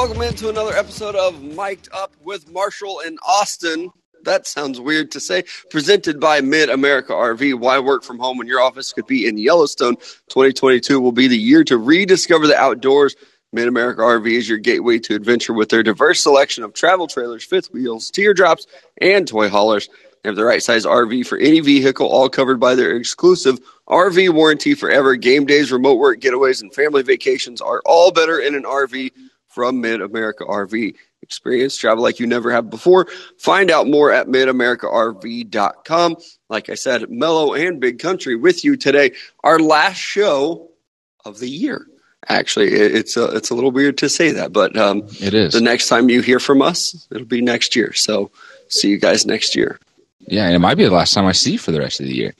welcome into another episode of Mic'd Up with Marshall and Austin. That sounds weird to say. Presented by Mid America RV. Why work from home when your office could be in Yellowstone? 2022 will be the year to rediscover the outdoors. Mid America RV is your gateway to adventure with their diverse selection of travel trailers, fifth wheels, teardrops, and toy haulers. They have the right size RV for any vehicle, all covered by their exclusive RV warranty forever. Game days, remote work getaways, and family vacations are all better in an RV from Mid America RV. Experience travel like you never have before. Find out more at midamericarv.com. Like I said, Mellow and Big Country with you today. Our last show of the year. Actually, it's a, it's a little weird to say that, but um, It is. the next time you hear from us, it'll be next year. So see you guys next year. Yeah, and it might be the last time I see you for the rest of the year.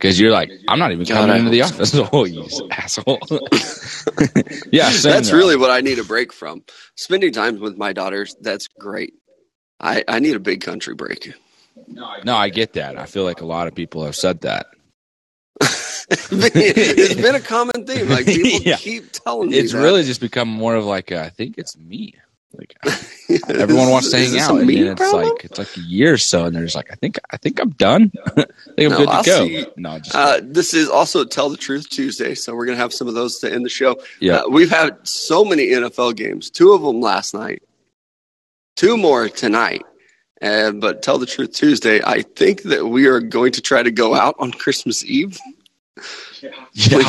Because you're like, I'm not even God, coming into the office. Oh, you asshole. yeah, that's really what I need a break from. Spending time with my daughters, that's great. I, I need a big country break. No, I get that. I feel like a lot of people have said that. it's been a common theme. Like people Yeah. keep telling me It's that. really just become more of like, a, I think it's me. Like everyone wants to hang out, and it's problem? like it's like a year or so, and they're just like, I think, I think I'm done. I think I'm No, good to I'll go. see. No, just Uh, this is also Tell the Truth Tuesday, so we're gonna have some of those to end the show. yeah. Uh, we've had so many NFL games. Two of them last night. Two more tonight. Uh, but Tell the Truth Tuesday, I think that we are going to try to go out on Christmas Eve. Yeah. Which,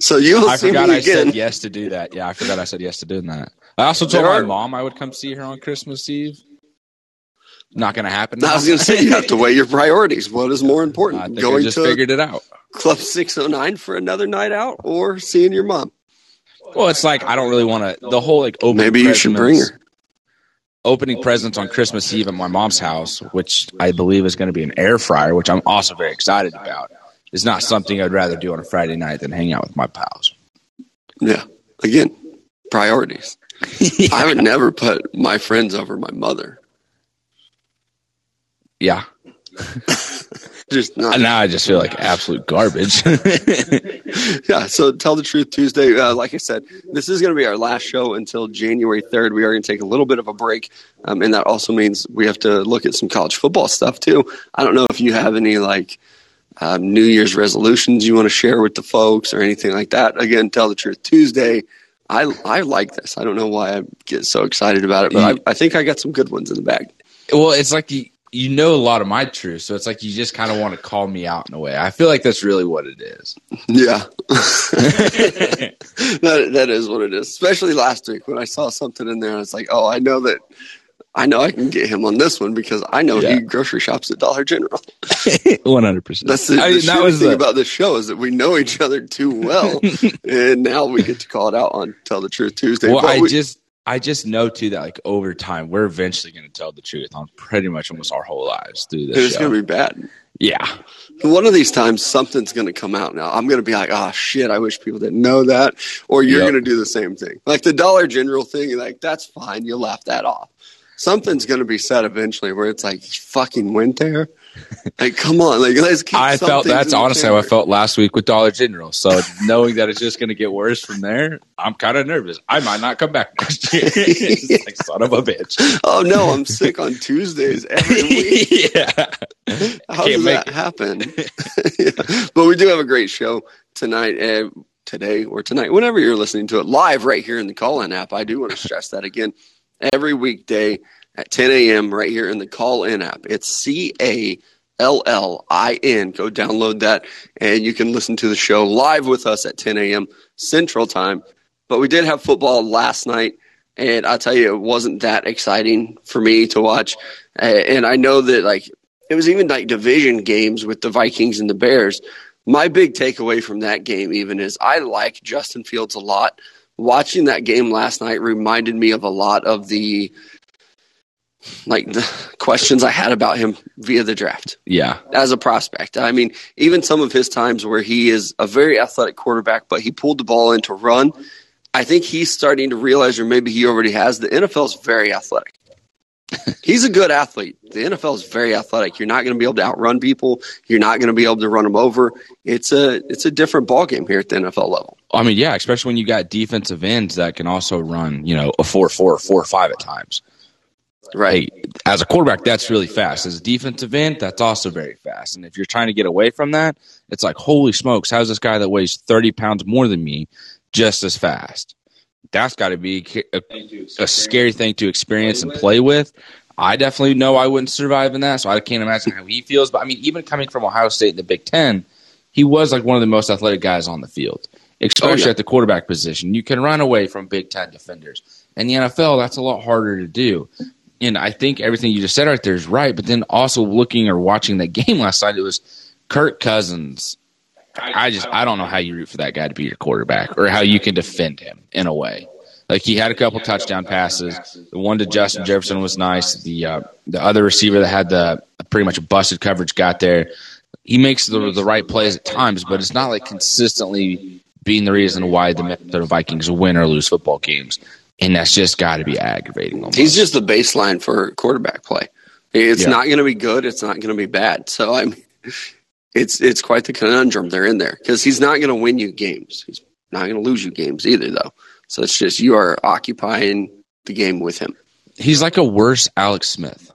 so you will I see forgot I again. said yes to do that. Yeah, I forgot I said yes to doing that. I also told There my are- mom I would come see her on Christmas Eve. Not going to happen. I was going to say you have to weigh your priorities. What is more important, I going I just to figured it out. Club 609 for another night out, or seeing your mom? Well, it's like I don't really want to. The whole like opening Maybe you should bring her. Opening presents on Christmas Eve at my mom's house, which I believe is going to be an air fryer, which I'm also very excited about. Is not something I'd rather do on a Friday night than hang out with my pals. Yeah. Again, priorities. I would never put my friends over my mother. Yeah, Just not. now I just feel like absolute garbage. Yeah. So tell the truth Tuesday. Uh, like I said, this is going to be our last show until January 3rd. We are going to take a little bit of a break. Um, and that also means we have to look at some college football stuff too. I don't know if you have any like um, New Year's resolutions you want to share with the folks or anything like that. Again, tell the truth Tuesday. I, I like this. I don't know why I get so excited about it, but I, I think I got some good ones in the bag. Well, it's like you, you know a lot of my truth, so it's like you just kind of want to call me out in a way. I feel like that's really what it is. Yeah. that that is what it is. Especially last week when I saw something in there, I was like, "Oh, I know that. I know I can get him on this one because I know Yeah. he grocery shops at Dollar General." One hundred percent. That's the, the I mean, that shitty was thing the- about this show is that we know each other too well, and now we get to call it out on Tell the Truth Tuesday. Well, But I we- just I just know too that like over time we're eventually going to tell the truth on pretty much almost our whole lives through this it's going to be bad. yeah, One of these times, something's going to come out. Now, I'm going to be like, "Oh shit! I wish people didn't know that," or you're Yep. going to do the same thing, like the Dollar General thing. Like, "That's fine." You laugh that off. Something's going to be said eventually where it's like, "You "Fucking went there." Like, come on! Like, let's keep. I felt that's honestly how I felt last week with Dollar General. So knowing that it's just going to get worse from there, I'm kind of nervous. I might not come back next year. Like son of a bitch. Oh no, I'm sick on Tuesdays every week. yeah, How can't does make that happen? Yeah. But we do have a great show tonight, uh, today or tonight, whenever you're listening to it live right here in the call in app. I do want to stress that again. Every weekday at 10 a.m. right here in the call in app. It's C A L L I N. Go download that and you can listen to the show live with us at 10 a.m. Central Time. But we did have football last night. And I'll tell you, it wasn't that exciting for me to watch. And I know that, like, it was even like division games with the Vikings and the Bears. My big takeaway from that game, even, is I like Justin Fields a lot. Watching that game last night reminded me of a lot of the like the questions I had about him via the draft yeah, as a prospect. I mean, even some of his times where he is a very athletic quarterback, but he pulled the ball in to run. I think he's starting to realize, or maybe he already has, the NFL is very athletic. He's a good athlete. The NFL is very athletic. You're not going to be able to outrun people. You're not going to be able to run them over. It's a it's a different ball game here at the NFL level. I mean, yeah, especially when you got defensive ends that can also run, you know, a four four or four five at times. Right. Hey, as a quarterback, that's really fast. As a defensive end, that's also very fast. And if you're trying to get away from that, it's like, holy smokes, how's this guy that weighs 30 pounds more than me just as fast? That's got to be a, a scary thing to experience and play with. I definitely know I wouldn't survive in that, so I can't imagine how he feels. But I mean, even coming from Ohio State in the Big Ten, he was like one of the most athletic guys on the field, especially Oh, yeah. at the quarterback position. You can run away from Big Ten defenders. In the NFL, that's a lot harder to do. And I think everything you just said right there is right. But then also looking or watching that game last night, it was Kirk Cousins. I just I don't know how you root for that guy to be your quarterback or how you can defend him in a way. Like he had a couple touchdown passes. The one to Justin Jefferson was nice. The uh, the other receiver that had the pretty much busted coverage got there. He makes the the right plays at times, but it's not like consistently being the reason why the Minnesota Vikings win or lose football games. And that's just got to be aggravating. Almost. He's just the baseline for quarterback play. It's Yeah. not going to be good. It's not going to be bad. So I mean, it's it's quite the conundrum they're in there because he's not going to win you games. He's not going to lose you games either, though. So it's just you are occupying the game with him. he's like a worse Alex Smith.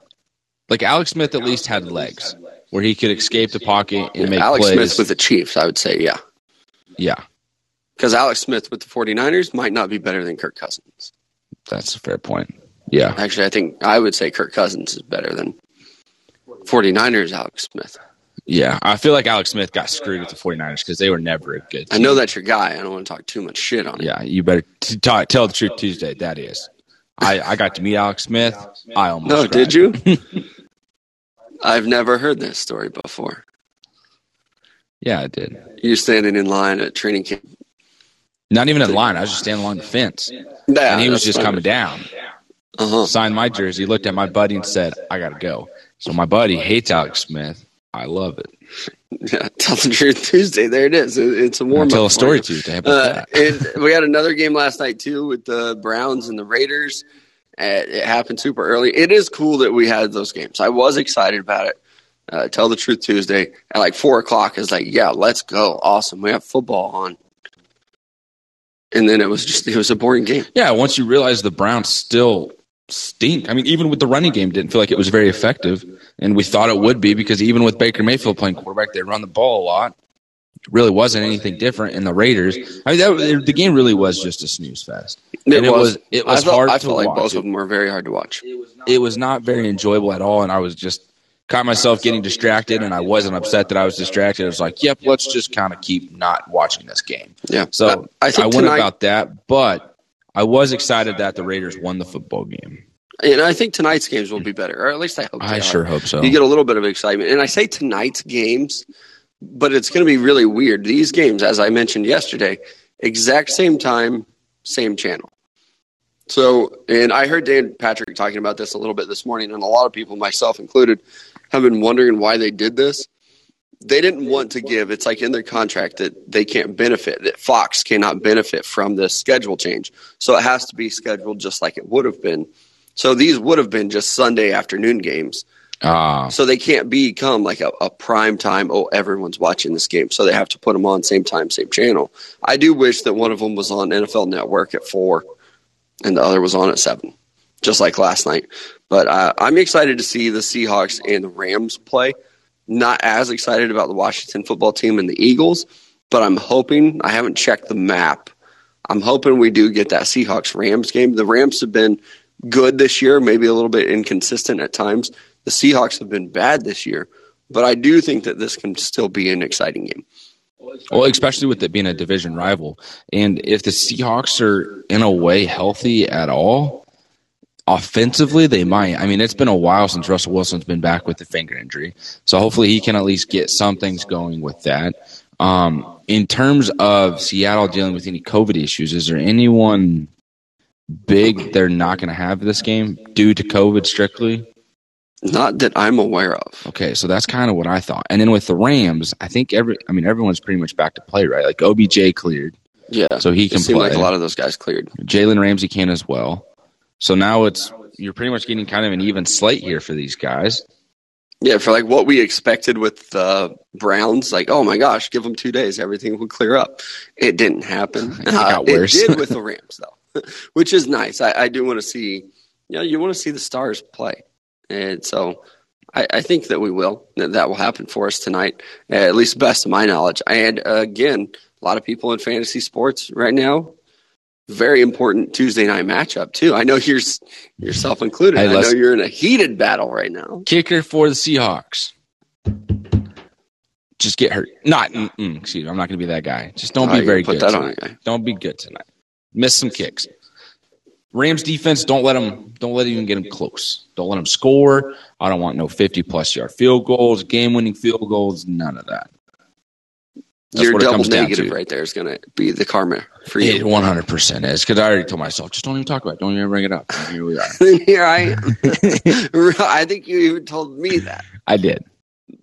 Like Alex Smith at least had legs where he could escape the pocket and make Alex plays. Smith with the Chiefs, I would say, yeah. yeah, Because Alex Smith with the 49ers might not be better than Kirk Cousins. that's a fair point. Yeah, Actually, I think I would say Kirk Cousins is better than 49ers Alex Smith. Yeah. I feel like Alex Smith got screwed with the 49ers because they were never a good. I know that's your guy. I don't want to talk too much shit on it. Yeah, you better t- talk, tell the truth Tuesday. That is. I, I got to meet Alex Smith. I almost No, cried. did you? I've never heard this story before. Yeah, I did. You standing in line at training camp. Not even in line. I was just standing along the fence, Yeah, and he was just coming down. Uh huh. Signed my jersey, looked at my buddy, and said, "I got to go." So my buddy hates Alex Smith. I love it. Yeah, tell the truth Tuesday. There it is. It- It's a warm tell a story Tuesday. Uh, and we had another game last night too with the Browns and the Raiders. It happened super early. It is cool that we had those games. I was excited about it. Uh, tell the truth Tuesday at like four o'clock. Is like, yeah, let's go. Awesome. We have football on. And then it was just it was a boring game. Yeah, once you realize the Browns still stink. I mean, even with the running game, didn't feel like it was very effective, and we thought it would be because even with Baker Mayfield playing quarterback, they run the ball a lot. It really wasn't anything different in the Raiders. I mean, that, the game really was just a snooze fest. It, And it was, it was I felt, hard I felt like watch. both of them were very hard to watch. It was not very enjoyable at all, and I was just caught myself getting distracted, and I wasn't upset that I was distracted. I was like, "Yep, let's just kind of keep not watching this game." Yeah. So I I, think went tonight- about that, but I was excited that the Raiders won the football game. And I think tonight's games will be better, or at least I hope. So. I sure hope so. You get a little bit of excitement, and I say tonight's games, but it's going to be really weird. These games, as I mentioned yesterday, exact same time, same channel. So, and I heard Dan Patrick talking about this a little bit this morning, and a lot of people, myself included, have been wondering why they did this. They didn't want to give, it's like in their contract that they can't benefit, that Fox cannot benefit from this schedule change. So it has to be scheduled just like it would have been. So these would have been just Sunday afternoon games. Ah, So they can't become like a, a prime time. Oh, everyone's watching this game, so they have to put them on same time, same channel. I do wish that one of them was on NFL Network at four, and the other was on at seven, just like last night. But uh, I'm excited to see the Seahawks and the Rams play. Not as excited about the Washington football team and the Eagles, but I'm hoping. I haven't checked the map. I'm hoping we do get that Seahawks Rams game. The Rams have been good this year, maybe a little bit inconsistent at times. The Seahawks have been bad this year, but I do think that this can still be an exciting game. well, especially with it being a division rival, and if the Seahawks are in a way healthy at all, offensively they might. I mean, it's been a while since Russell Wilson's been back with the finger injury, so hopefully he can at least get some things going with that. Um, in terms of Seattle dealing with any COVID issues, is there anyone big they're not going to have this game due to COVID strictly? Not that I'm aware of. Okay, so that's kind of what I thought. And then with the Rams, I think every I mean everyone's pretty much back to play, right? Like OBJ cleared, Yeah, so he can play. like a lot of those guys cleared. Jalen Ramsey can as well. So now it's you're pretty much getting kind of an even slate here for these guys. Yeah, for like what we expected with the Browns, like oh my gosh, give them two days, everything will clear up. It didn't happen. It got worse. it did with the Rams though, which is nice. I, I do want to see, you know, you want to see the stars play, and so I, I think that we will. That, that will happen for us tonight, at least best of my knowledge. And uh, again, a lot of people in fantasy sports right now very important Tuesday night matchup too. I know you're yourself included. Hey, I know you're in a heated battle right now. Kicker for the Seahawks. Just get hurt. Not, mm-mm, excuse me. I'm not going to be that guy. Just don't Oh, be very gonna good. Put that tonight. guy. Don't be good tonight. Miss some kicks. Rams defense, don't let them, don't let even get them close. Don't let them score. I don't want no 50 plus yard field goals, game winning field goals, none of that. That's Your double negative right there is going to be the karma for It you. 100% is because I already told myself, just don't even talk about it. Don't even bring it up. And here we are. Here I. I think you even told me that, I did.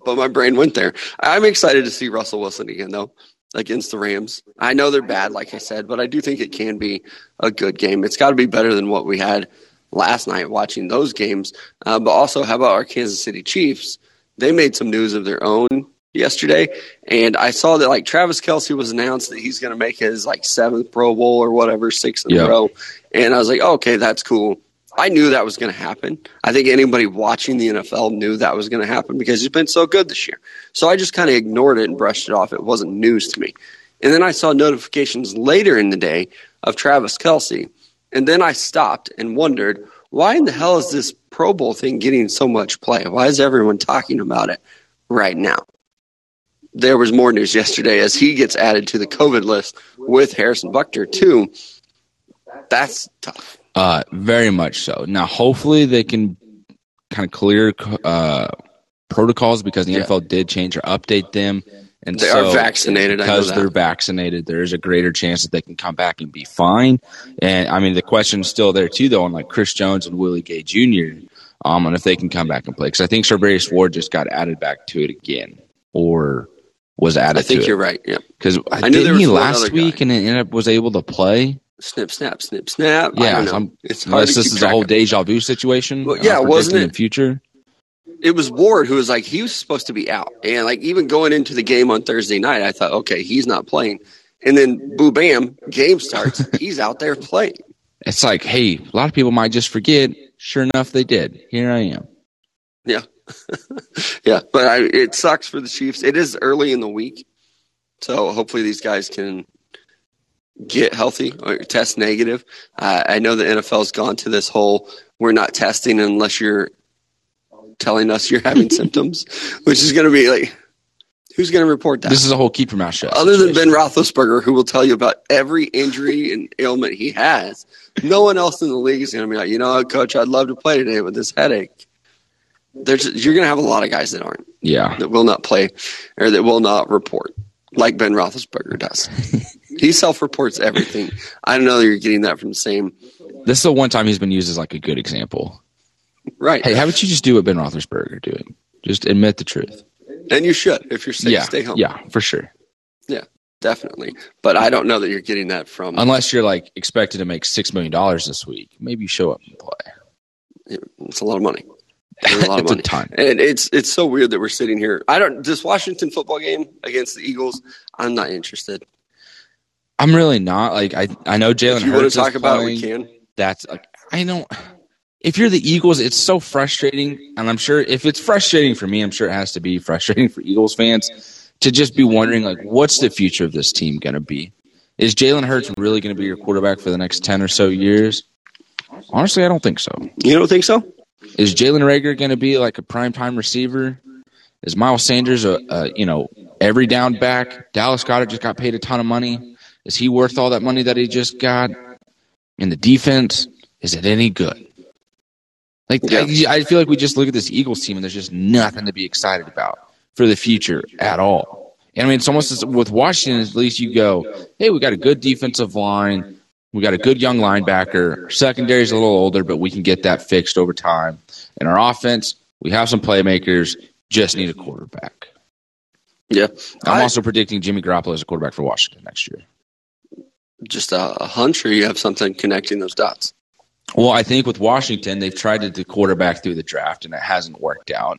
but my brain went there. I'm excited to see Russell Wilson again, though, against the Rams. I know they're bad, like I said, but I do think it can be a good game. It's got to be better than what we had last night watching those games. Uh, but also, how about our Kansas City Chiefs? They made some news of their own yesterday, and I saw that like Travis Kelce was announced that he's going to make his like seventh Pro Bowl or whatever, sixth in Yeah. a row, and I was like, oh, okay, that's cool. I knew that was going to happen. I think anybody watching the NFL knew that was going to happen because he's been so good this year. So I just kind of ignored it and brushed it off. It wasn't news to me. And then I saw notifications later in the day of Travis Kelce. And then I stopped and wondered, why in the hell is this Pro Bowl thing getting so much play? Why is everyone talking about it right now? There was more news yesterday as he gets added to the COVID list with Harrison Butker, too. That's tough. Uh, very much so. Now, hopefully, they can kind of clear uh, protocols because the Yeah. NFL did change or update them, and They so are vaccinated. I know because they're vaccinated. There is a greater chance that they can come back and be fine. And I mean, the question's still there too, though, on like Chris Jones and Willie Gay Jr. Um, and if they can come back and play, because I think Charvarius Ward just got added back to it again, or was added. I think you're right. Yeah. because I knew didn't he last week and it ended up was able to play. Snip, snap, snip, snap. Yeah, don't so know. I'm- it's hard Unless this is a whole deja vu situation. Well, yeah, wasn't it? The future. it was Ward who was like he was supposed to be out, and like even going into the game on Thursday night, I thought, okay, he's not playing, and then boo bam, game starts, he's out there playing. It's like, hey, a lot of people might just forget. Sure enough, they did. Here I am. Yeah, but I, it sucks for the Chiefs. It is early in the week, so hopefully these guys can get healthy or test negative. Uh, I know the NFL's gone to this whole we're not testing unless you're telling us you're having symptoms, which is going to be like, who's going to report that? This is a whole keep your mouth shut. Other than Ben. Roethlisberger, who will tell you about every injury and ailment he has, no one else in the league is going to be like, you know, coach, I'd love to play today with this headache. There's, you're going to have a lot of guys that aren't, yeah, that will not play, or that will not report, like Ben Roethlisberger does. he self-reports everything. I don't know that you're getting that from the same. this is the one time he's been used as like a good example. Right. Hey, how about you just do what Ben Roethlisberger doing? Just admit the truth. and you should if you're sick, yeah, stay home. yeah, for sure. Yeah, definitely. But I don't know that you're getting that from. Unless you're like expected to make six million dollars this week, maybe you show up and play. It's a lot of money. It's a lot of it's a And it's it's so weird that we're sitting here. I don't this Washington football game against the Eagles. I'm not interested. I'm really not like I. I know Jalen If you want to talk about it, we can. that's like I don't. If you're the Eagles, it's so frustrating, and I'm sure if it's frustrating for me, I'm sure it has to be frustrating for Eagles fans to just be wondering like, what's the future of this team going to be? Is Jalen Hurts really going to be your quarterback for the next ten or so years? Honestly, I don't think so. You don't think so? Is Jalen Reagor going to be like a primetime receiver? Is Miles Sanders a, a you know every down back? Dallas Goedert just got paid a ton of money. Is he worth all that money that he just got? In the defense, is it any good? Like Yeah. I, I feel like we just look at this Eagles team and there's just nothing to be excited about for the future at all. And I mean, it's almost as, with Washington. At least you go, hey, we got a good defensive line. We got a good young linebacker. Our secondary's a little older, but we can get that fixed over time. And our offense, we have some playmakers. Just need a quarterback. Yeah. I'm I- also predicting Jimmy Garoppolo as a quarterback for Washington next year. Just a, a hunch, or you have something connecting those dots. Well, I think with Washington, they've tried to do quarterback through the draft, and it hasn't worked out.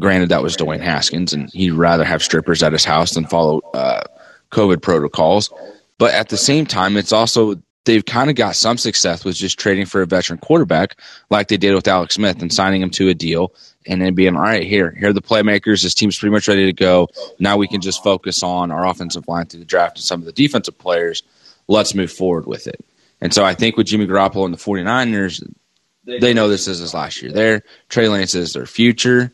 Granted, that was Dwayne Haskins, and he'd rather have strippers at his house than follow uh, COVID protocols. But at the same time, it's also they've kind of got some success with just trading for a veteran quarterback, like they did with Alex Smith, and signing him to a deal, and then being all right here, here are the playmakers. This team's pretty much ready to go. Now we can just focus on our offensive line through the draft and some of the defensive players. Let's move forward with it. And so I think with Jimmy Garoppolo and the 49ers, they know this is his last year there. Trey Lance is their future.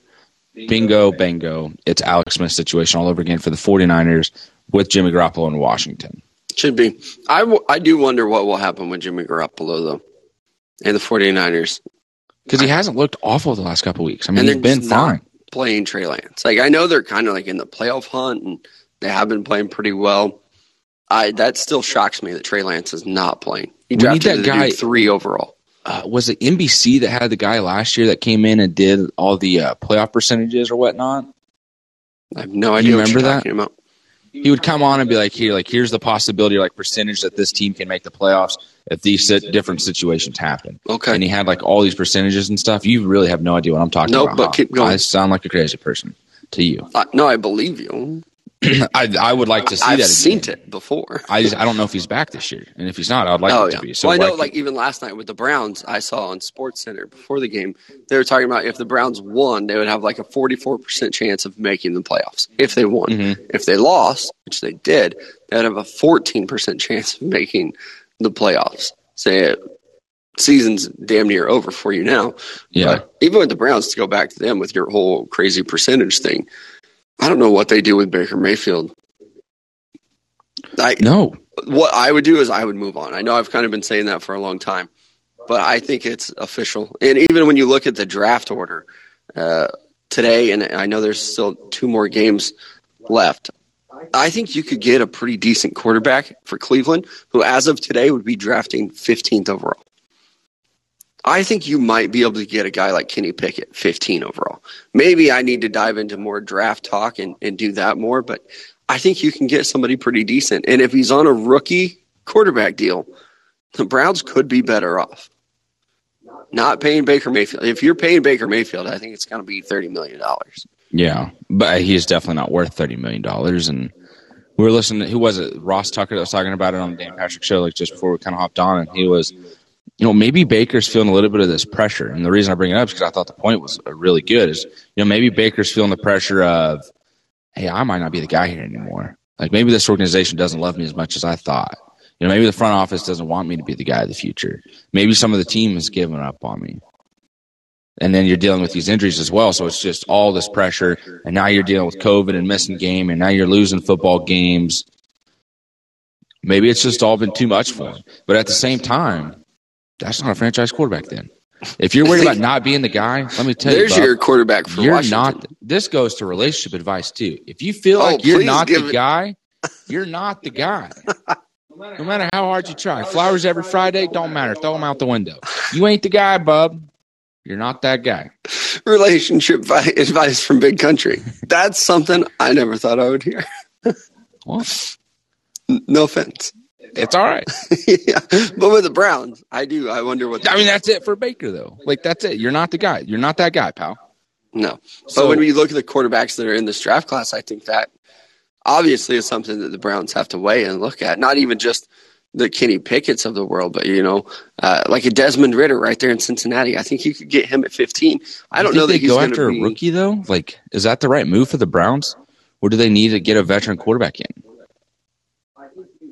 Bingo, bango. It's Alex Smith situation all over again for the 49ers with Jimmy Garoppolo in Washington. Should be. I, w- I do wonder what will happen with Jimmy Garoppolo, though, and the 49ers. Because he hasn't looked awful the last couple weeks. I mean, he's they're been fine. Playing Trey Lance. Like, I know they're kind of like in the playoff hunt, and they have been playing pretty well. I That still shocks me that Trey Lance is not playing. He drafted that the guy- three overall. Uh, was it NBC that had the guy last year that came in and did all the uh, playoff percentages or whatnot? I have no idea what remember that? He would come on and be like, "Here, like here's the possibility, like percentage that this team can make the playoffs if these different situations happen." Okay. And he had like all these percentages and stuff. You really have no idea what I'm talking Nope, about. but huh? keep going. I sound like a crazy person to you. Uh, no, I believe you. I I would like to see that. I've seen it before. I just I don't know if he's back this year, and if he's not, I'd like oh it yeah. to be. So well, I know, like, like even last night with the Browns, I saw on Sports Center before the game, they were talking about if the Browns won, they would have like a forty-four percent chance of making the playoffs if they won. Mhm. If they lost, which they did, they would have a fourteen percent chance of making the playoffs. Say it. Season's damn near over for you now. yeah, But even with the Browns, to go back to them with your whole crazy percentage thing, I don't know what they do with Baker Mayfield. I, no, what I would do is I would move on. I know I've kind of been saying that for a long time, but I think it's official. And even when you look at the draft order uh, today, and I know there's still two more games left, I think you could get a pretty decent quarterback for Cleveland, who as of today would be drafting 15th overall. I think you might be able to get a guy like Kenny Pickett, 15 overall. Maybe I need to dive into more draft talk and, and do that more, but I think you can get somebody pretty decent. And if he's on a rookie quarterback deal, the Browns could be better off. Not paying Baker Mayfield. If you're paying Baker Mayfield, I think it's going to be $30 million. yeah, but he's definitely not worth thirty million dollars. And we were listening. To, who was it? Ross Tucker that was talking about it on the Dan Patrick show, like just before we kind of hopped on, and he was. You know, maybe Baker's feeling a little bit of this pressure, and the reason I bring it up is because I thought the point was uh, really good. Is you know maybe Baker's feeling the pressure of, hey, I might not be the guy here anymore. Like maybe this organization doesn't love me as much as I thought. You know, maybe the front office doesn't want me to be the guy of the future. Maybe some of the team has given up on me. And then you're dealing with these injuries as well. So it's just all this pressure. And now you're dealing with COVID and missing game. And now you're losing football games. Maybe it's just all been too much for him. But at the same time, that's not a franchise quarterback then. If you're worried about not being the guy, let me tell There's you, Bob, your quarterback for you're Washington. not. This goes to relationship advice too. If you feel Oh, like you're not the it- guy, you're not the guy. No matter how hard you try, flowers every Friday don't matter. Throw them out the window. You ain't the guy, bub. You're not that guy. Relationship vi- advice from Big Country. That's something I never thought I would hear. Well, No offense. It's all right. yeah. But with the Browns, I do. I wonder what. I mean, that's it for Baker, though. Like that's it. You're not the guy. You're not that guy, pal. no. So but when we look at the quarterbacks that are in this draft class, I think that obviously is something that the Browns have to weigh and look at. Not even just the Kenny Pickett's of the world, but you know, uh, like a Desmond Ridder right there in Cincinnati. I think you could get him at 15. I don't know that they he's go going after to be. a rookie though. Like, is that the right move for the Browns, or do they need to get a veteran quarterback in?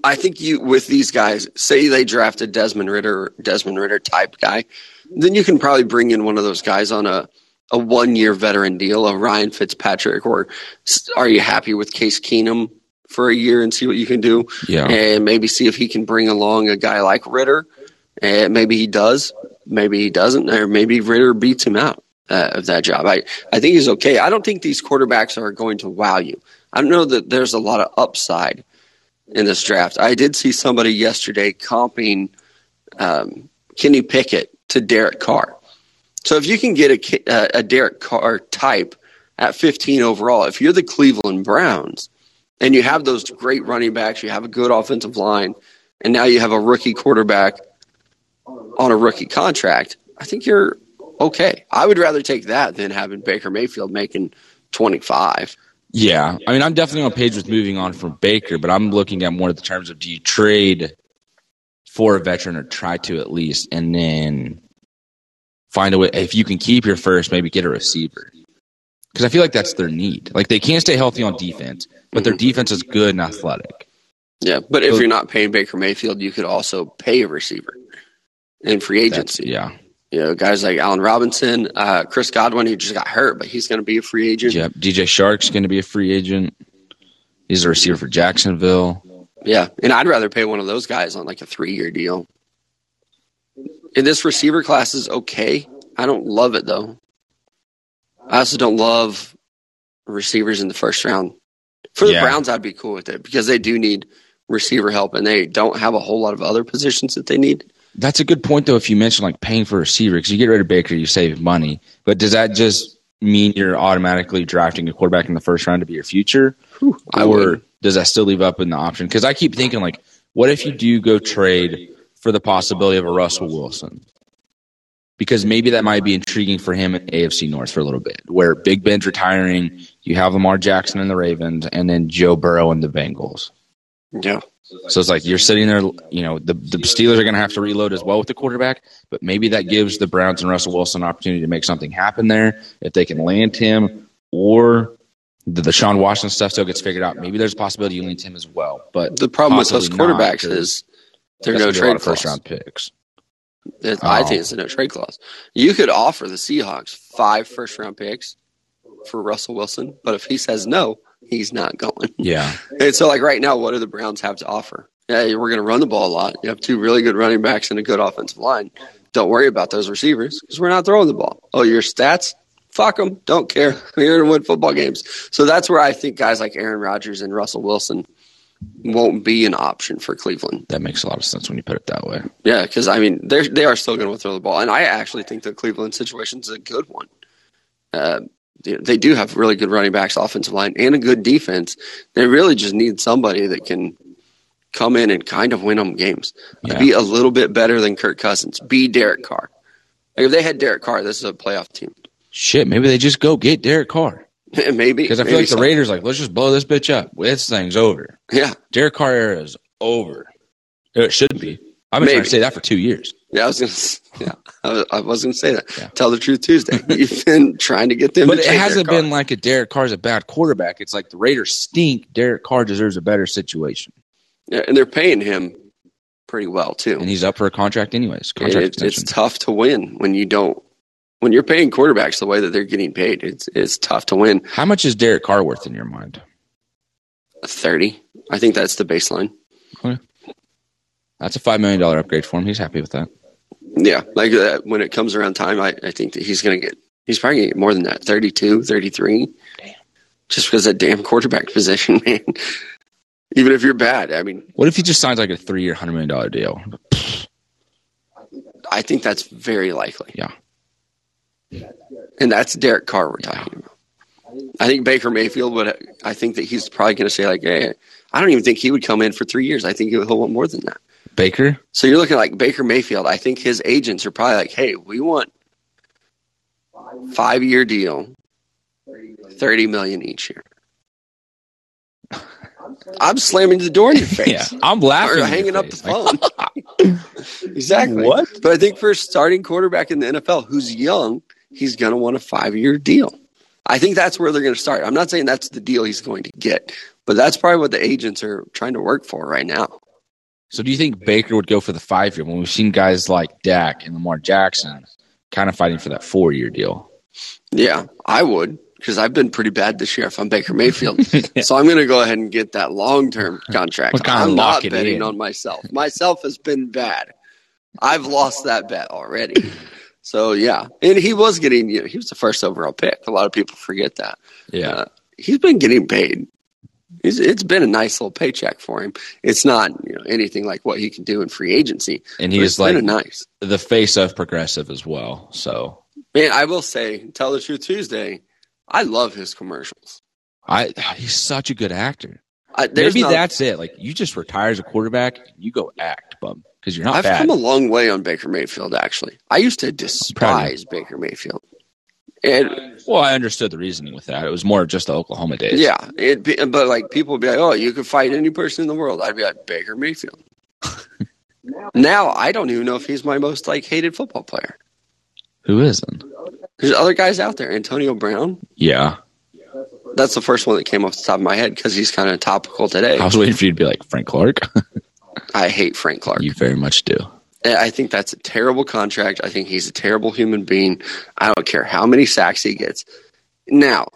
I think you with these guys, say they drafted Desmond Ridder, Desmond Ridder type guy, then you can probably bring in one of those guys on a a one year veteran deal, a Ryan Fitzpatrick, or are you happy with Case Keenum for a year and see what you can do, Yeah. and maybe see if he can bring along a guy like Ridder, and maybe he does, maybe he doesn't, or maybe Ridder beats him out uh, of that job. I I think he's okay. I don't think these quarterbacks are going to wow you. I don't know that there's a lot of upside in this draft. I did see somebody yesterday comping um, Kenny Pickett to Derek Carr. So if you can get a, uh, a Derek Carr type at 15 overall, if you're the Cleveland Browns and you have those great running backs, you have a good offensive line, and now you have a rookie quarterback, on a rookie contract, I think you're okay. I would rather take that than having Baker Mayfield making 25. Yeah, I mean, I'm definitely on page with moving on from Baker, but I'm looking at more of the terms of do you trade for a veteran or try to at least, and then find a way if you can keep your first, maybe get a receiver because I feel like that's their need. Like they can't stay healthy on defense, but their mm-hmm. defense is good and athletic. Yeah, but if you're not paying Baker Mayfield, you could also pay a receiver in free agency. yeah, You know, guys like Allen Robinson, uh, Chris Godwin, who just got hurt, but he's going to be a free agent. Yep. DJ Chark's going to be a free agent. He's a receiver for Jacksonville. Yeah, and I'd rather pay one of those guys on like a three year deal. And this receiver class is okay. I don't love it though. I also don't love receivers in the first round. For the Yeah. Browns, I'd be cool with it because they do need receiver help and they don't have a whole lot of other positions that they need. That's a good point, though. If you mention like paying for a receiver, because you get rid of Baker, you save money. But does that just mean you're automatically drafting a quarterback in the first round to be your future, I or does that still leave up in the option? Because I keep thinking like, what if you do go trade for the possibility of a Russell Wilson? Because maybe that might be intriguing for him in AFC North for a little bit, where Big Ben's retiring, you have Lamar Jackson and the Ravens, and then Joe Burrow and the Bengals. Yeah. So it's like you're sitting there, you know, the, the Steelers are going to have to reload as well with the quarterback, but maybe that gives the Browns and Russell Wilson an opportunity to make something happen there if they can land him or the, the Sean Washington stuff still gets figured out. Maybe there's a possibility you land him as well. But The problem with those quarterbacks is they're no gonna be a lot trade first round picks. It- I Oh. think it's a no oh. trade clause. You could offer the Seahawks five first round picks for Russell Wilson, but if he says no, he's not going. Yeah. And so, like right now, what do the Browns have to offer? Yeah, we're going to run the ball a lot. You have two really good running backs and a good offensive line. Don't worry about those receivers because we're not throwing the ball. Oh, your stats? Fuck them. Don't care. We're here to win football games. So that's where I think guys like Aaron Rodgers and Russell Wilson won't be an option for Cleveland. That makes a lot of sense when you put it that way. Yeah, because I mean, they they are still going to throw the ball, and I actually think the Cleveland situation is a good one. Uh, they, they do have really good running backs, offensive line, and a good defense. They really just need somebody that can come in and kind of win them games, Yeah. be a little bit better than Kirk Cousins, be Derek Carr. Like if they had Derek Carr, this is a playoff team. Shit, maybe they just go get Derek Carr. maybe Because I feel maybe like the. Raiders like, let's just blow this bitch up. This thing's over. Yeah, Derek Carr era is over. It should be. I've been trying to say that for two years. Yeah. I was gonna, yeah, I was, I was gonna say that. Yeah. Tell the truth Tuesday. You've been trying to get them, But it hasn't been like a Derek Carr's a bad quarterback. It's like the Raiders stink. Derek Carr deserves a better situation, Yeah, and they're paying him pretty well too. and he's up for a contract anyways. Contract it, it's tough to win when you don't when you're paying quarterbacks the way that they're getting paid. It's it's tough to win. How much is Derek Carr worth in your mind? Thirty, I think that's the baseline. That's a five million dollar upgrade for him. He's happy with that. Yeah, like uh, when it comes around time, I, I think that he's going to get he's probably going to get more than that 32, 33. Damn. Just because that damn quarterback position, man. Even if you're bad, I mean, What if he just signs like a three year, hundred million dollar deal? I think that's very likely. Yeah. And that's Derek Carr we're talking about. I think Baker Mayfield would. I think that he's probably going to say like, "Hey, I don't even think he would come in for three years. I think he'll want more than that." Baker, So you're looking like Baker Mayfield. I think his agents are probably like, "Hey, we want five year deal, thirty million each year." I'm slamming the door in your yeah, face. I'm laughing. Or hanging up the. Like, phone. exactly. What? But I think for a starting quarterback in the NFL who's young, he's going to want a five year deal. I think that's where they're going to start. I'm not saying that's the deal he's going to get, but that's probably what the agents are trying to work for right now. So do you think Baker would go for the five year when we've seen guys like Dak and Lamar Jackson kind of fighting for that four year deal? Yeah, I would because I've been pretty bad this year if I'm Baker Mayfield. So I'm going to go ahead and get that long term contract. I'm not betting in. on myself. Myself has been bad. I've lost that bet already. So yeah, and he was getting. You know, he was the first overall pick. A lot of people forget that. Yeah. Uh, he's been getting paid. He's, it's been a nice little paycheck for him. It's not you know anything like what he can do in free agency. and but he it's is like nice. the face of progressive as well. So Man, I will say, tell the truth Tuesday. I love his commercials. I he's such a good actor. I, Maybe not- that's it. Like you just retire as a quarterback, you go act, bub. because you're not I've bad. come a long way on Baker Mayfield. Actually, I used to despise Baker Mayfield, and well, I understood the reasoning with that. It was more just the Oklahoma days. yeah, it. Be, but like people would be like, "Oh, you could fight any person in the world." I'd be like Baker Mayfield. now I don't even know if he's my most like hated football player. Who isn't? There's other guys out there. Antonio Brown. Yeah. That's the first one that came off the top of my head because he's kind of topical today. I was waiting for you to be like Frank Clark. I hate Frank Clark. you very much do. Eh, I think that's a terrible contract. I think he's a terrible human being. I don't care how many sacks he gets. Now,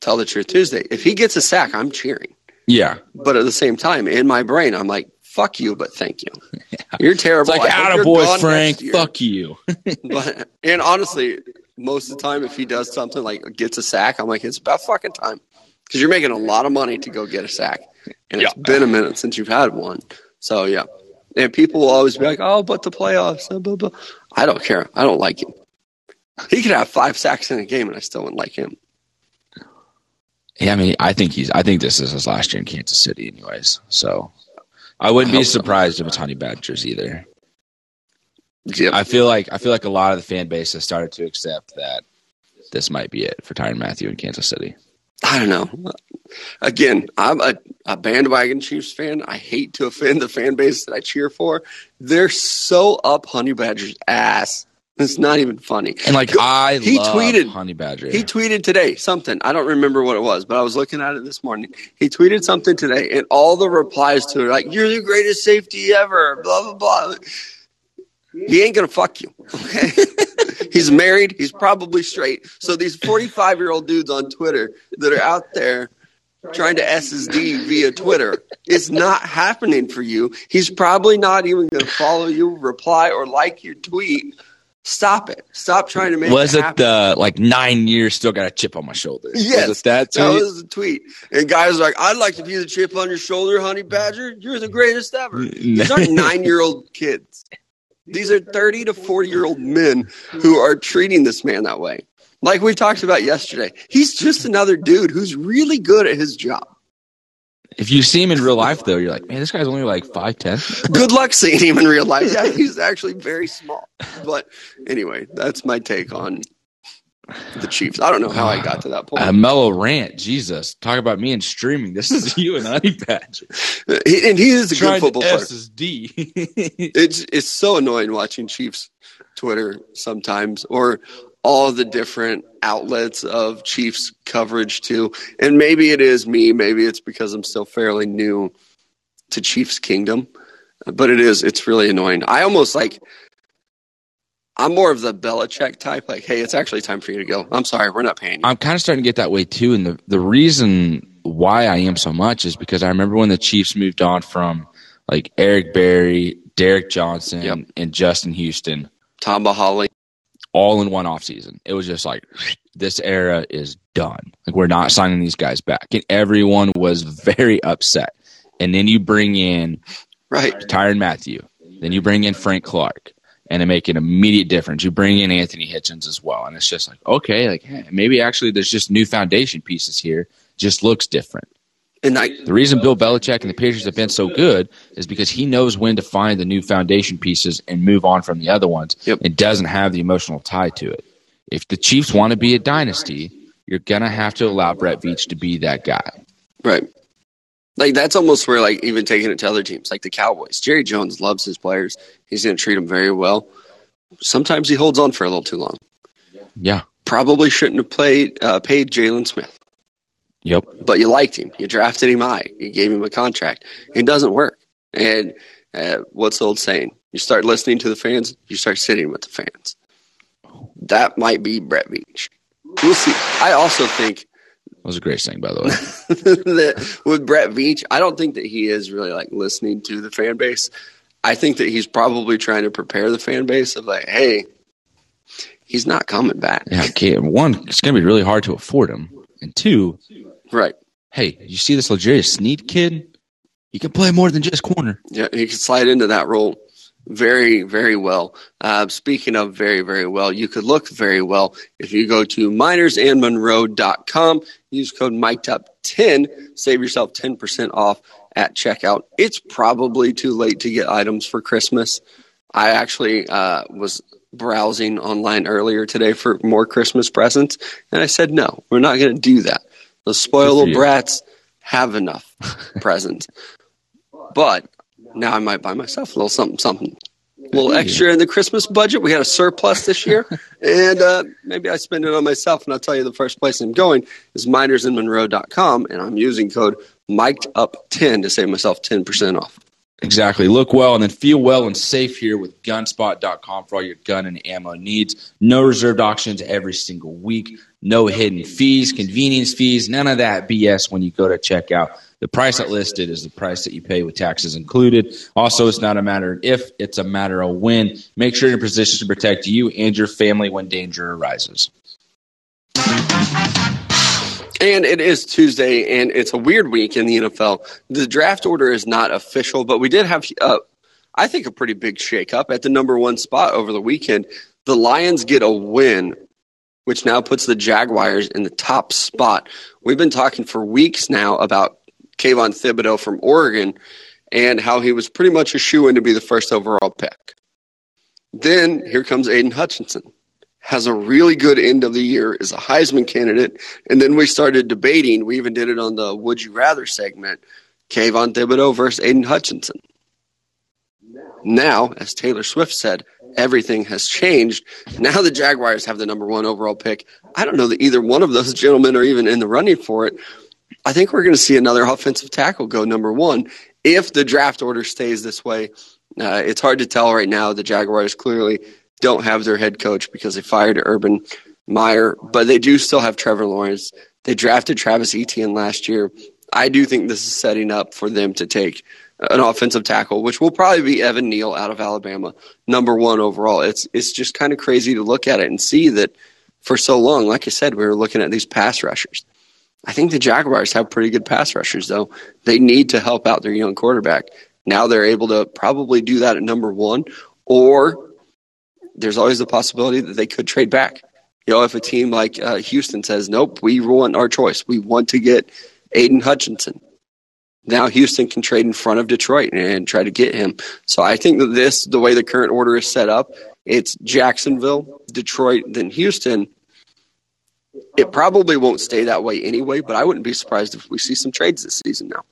tell the truth Tuesday. If he gets a sack, I'm cheering. Yeah. But at the same time, in my brain, I'm like, fuck you, but thank you. You're It's terrible. like, I hope out of boy, Frank. Fuck you. But, and honestly, most of the time, if he does something like gets a sack, I'm like, it's about fucking time. Because you're making a lot of money to go get a sack. And it's been a minute since you've had one. So, yeah. And people will always be like, oh, but the playoffs. Blah, blah, blah. I don't care. I don't like him. He could have five sacks in a game, and I still wouldn't like him. Yeah, I mean, I think he's. I think this is his last year in Kansas City, anyways. So I wouldn't I be hope so. surprised if it's Honey Badgers either. Yeah. I feel like I feel like a lot of the fan base has started to accept that this might be it for Tyrann Mathieu in Kansas City. I don't know. Again, I'm a, a bandwagon Chiefs fan. I hate to offend the fan base that I cheer for. They're so up Honey Badger's ass. It's not even funny. And like I He love tweeted- Honey Badger. He tweeted today something. I don't remember what it was, but I was looking at it this morning. He tweeted something today, and all the replies to it are like, You're the greatest safety ever, blah, blah, blah. He ain't to fuck you. Okay. he's married. He's probably straight. So these 45 year old dudes on Twitter that are out there trying to SSD via Twitter, it's not happening for you. He's probably not even going to follow you, reply, or like your tweet. Stop it. Stop trying to make was it it the like nine years still got a chip on my shoulder? Yes, was that That tweet? was the tweet. And guys are like, I'd like to be the chip on your shoulder, honey badger. You're the greatest ever. These aren't nine year old kids. These are 30 to 40 year old men who are treating this man that way. Like we talked about yesterday, he's just another dude who's really good at his job. If you see him in real life, though, you're like, man, this guy's only like five ten. Good luck seeing him in real life. Yeah, he's actually very small. But anyway, that's my take on the Chiefs. I don't know how I got to that point. A mellow rant, Jesus! Talk about me and streaming. This is you and Honey Badger. He- and he is a good football player. SSD. it's it's so annoying watching Chiefs Twitter sometimes or all the different outlets of Chiefs coverage too. And maybe it is me, maybe it's because I'm still fairly new to Chiefs Kingdom. But it is it's really annoying. I almost like I'm more of the Belichick type, like, hey, it's actually time for you to go. I'm sorry, we're not paying you. I'm kind of starting to get that way too, and the the reason why I am so much is because I remember when the Chiefs moved on from like Eric Berry, Derrick Johnson, Yep. and Justin Houston Tamba Hali. all in one offseason. It was just like this era is done. Like we're not signing these guys back, and everyone was very upset. And then you bring in Right. Tyrann Mathieu, then you bring in Frank Clark, and it make an immediate difference. You bring in Anthony Hitchens as well, and it's just like okay, like hey, maybe actually there's just new foundation pieces here. Just looks different. And I The reason Bill Belichick and the Patriots have been so good is because he knows when to find the new foundation pieces and move on from the other ones. Yep. It doesn't have the emotional tie to it. If the Chiefs want to be a dynasty, you're gonna have to allow Brett Veach to be that guy. Right. Like that's almost where like even taking it to other teams, like the Cowboys. Jerry Jones loves his players. He's going to treat him very well. Sometimes he holds on for a little too long. Yeah. Probably shouldn't have played uh, paid Jaylon Smith, Yep. but you liked him. You drafted him high. You gave him a contract. It doesn't work. And uh, what's the old saying? You start listening to the fans. You start sitting with the fans. That might be Brett Veach. We'll see. I also think That was a great thing, by the way. that with Brett Veach, I don't think that he is really like listening to the fan base. I think that he's probably trying to prepare the fan base of like, hey, he's not coming back. yeah. Okay. One, it's gonna be really hard to afford him, and two, Right. hey, you see this L'Jarius Sneed kid? He can play more than just corner. Yeah, he can slide into that role very, very well. Uh, speaking of very, very well, you could look very well if you go to minersandmonroe.com, use code MikeTop10, save yourself 10% off at checkout. It's probably too late to get items for Christmas. I actually uh, was browsing online earlier today for more Christmas presents, and I said, no, we're not going to do that. The spoiled little brats have enough presents. But now I might buy myself a little something, something. A little extra in the Christmas budget. We had a surplus this year, and uh, maybe I spend it on myself. And I'll tell you the first place I'm going is minersinmonroe.com, and I'm using code mic'd up 10 to save myself 10% off. Exactly. Look well and then feel well and safe here with gunspot.com for all your gun and ammo needs. No reserved auctions every single week. No hidden fees, convenience fees, none of that BS when you go to checkout. The price that listed is the price that you pay with taxes included. Also, it's not a matter of if, it's a matter of when. Make sure you're in position to protect you and your family when danger arises. And it is Tuesday, and it's a weird week in the NFL. The draft order is not official, but we did have, uh, I think, a pretty big shakeup at the number one spot over the weekend. The Lions get a win, which now puts the Jaguars in the top spot. We've been talking for weeks now about Kayvon Thibodeaux from Oregon and how he was pretty much a shoe in to be the first overall pick. Then here comes Aidan Hutchinson has a really good end of the year, is a Heisman candidate. And then we started debating. We even did it on the Would You Rather segment Kayvon Thibodeaux versus Aidan Hutchinson. Now, as Taylor Swift said, everything has changed. Now the Jaguars have the number one overall pick. I don't know that either one of those gentlemen are even in the running for it. I think we're going to see another offensive tackle go number one if the draft order stays this way. Uh, it's hard to tell right now. The Jaguars clearly don't have their head coach because they fired Urban Meyer, but they do still have Trevor Lawrence. They drafted Travis Etienne last year. I do think this is setting up for them to take an offensive tackle, which will probably be Evan Neal out of Alabama, number one overall. It's it's just kind of crazy to look at it and see that for so long, like I said, we were looking at these pass rushers. I think the Jaguars have pretty good pass rushers, though. They need to help out their young quarterback. Now they're able to probably do that at number one, or there's always the possibility that they could trade back. You know, if a team like uh, Houston says, nope, we want our choice. We want to get Aidan Hutchinson. Now Houston can trade in front of Detroit and try to get him. So I think that this, the way the current order is set up, it's Jacksonville, Detroit, then Houston. It probably won't stay that way anyway, but I wouldn't be surprised if we see some trades this season now.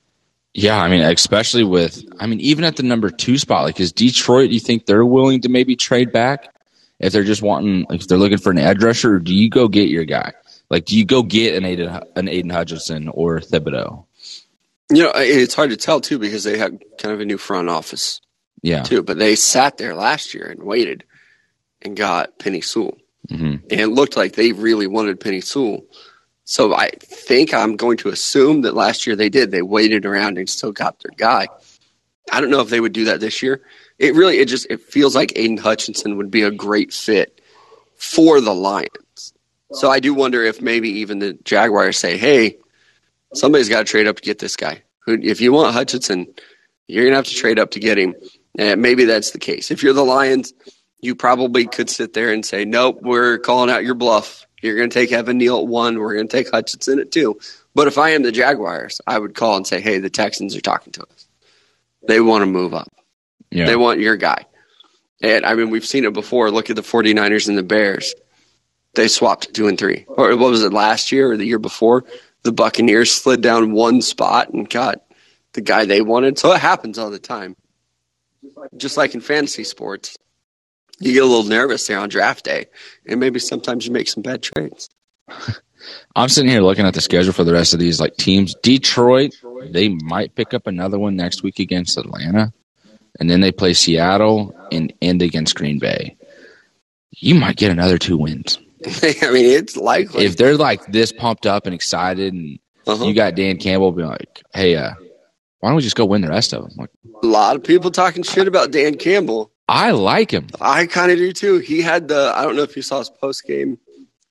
Yeah, I mean, especially with, I mean, even at the number two spot, like, is Detroit, do you think they're willing to maybe trade back if they're just wanting, like, if they're looking for an edge rusher, or do you go get your guy? Like, do you go get an Aidan, an Aidan Hutchinson or Thibodeaux? You know, it's hard to tell, too, because they have kind of a new front office, yeah, too. But they sat there last year and waited and got Penei Sewell. Mm-hmm. And it looked like they really wanted Penei Sewell. So I think I'm going to assume that last year they did. They waited around and still got their guy. I don't know if they would do that this year. It really, it just, it feels like Aidan Hutchinson would be a great fit for the Lions. So I do wonder if maybe even the Jaguars say, hey, somebody's got to trade up to get this guy. If you want Hutchinson, you're to have to trade up to get him. And maybe that's the case. If you're the Lions, you probably could sit there and say, nope, we're calling out your bluff. You're going to take Evan Neal at one. We're going to take Hutchinson at two. But if I am the Jaguars, I would call and say, hey, the Texans are talking to us. They want to move up. Yeah. They want your guy. And I mean, we've seen it before. Look at the 49ers and the Bears. They swapped two and three. Or what was it last year or the year before? The Buccaneers slid down one spot and got the guy they wanted. So it happens all the time. Just like in fantasy sports you get a little nervous there on draft day, and maybe sometimes you make some bad trades. I'm sitting here looking at the schedule for the rest of these like teams. Detroit, they might pick up another one next week against Atlanta, and then they play Seattle and end against Green Bay. You might get another two wins. I mean, it's likely if they're like this pumped up and excited, and uh-huh. you got Dan Campbell being like, "Hey, uh, why don't we just go win the rest of them?" Like, a lot of people talking shit about Dan Campbell. I like him. I kind of do too. He had the I don't know if you saw his post game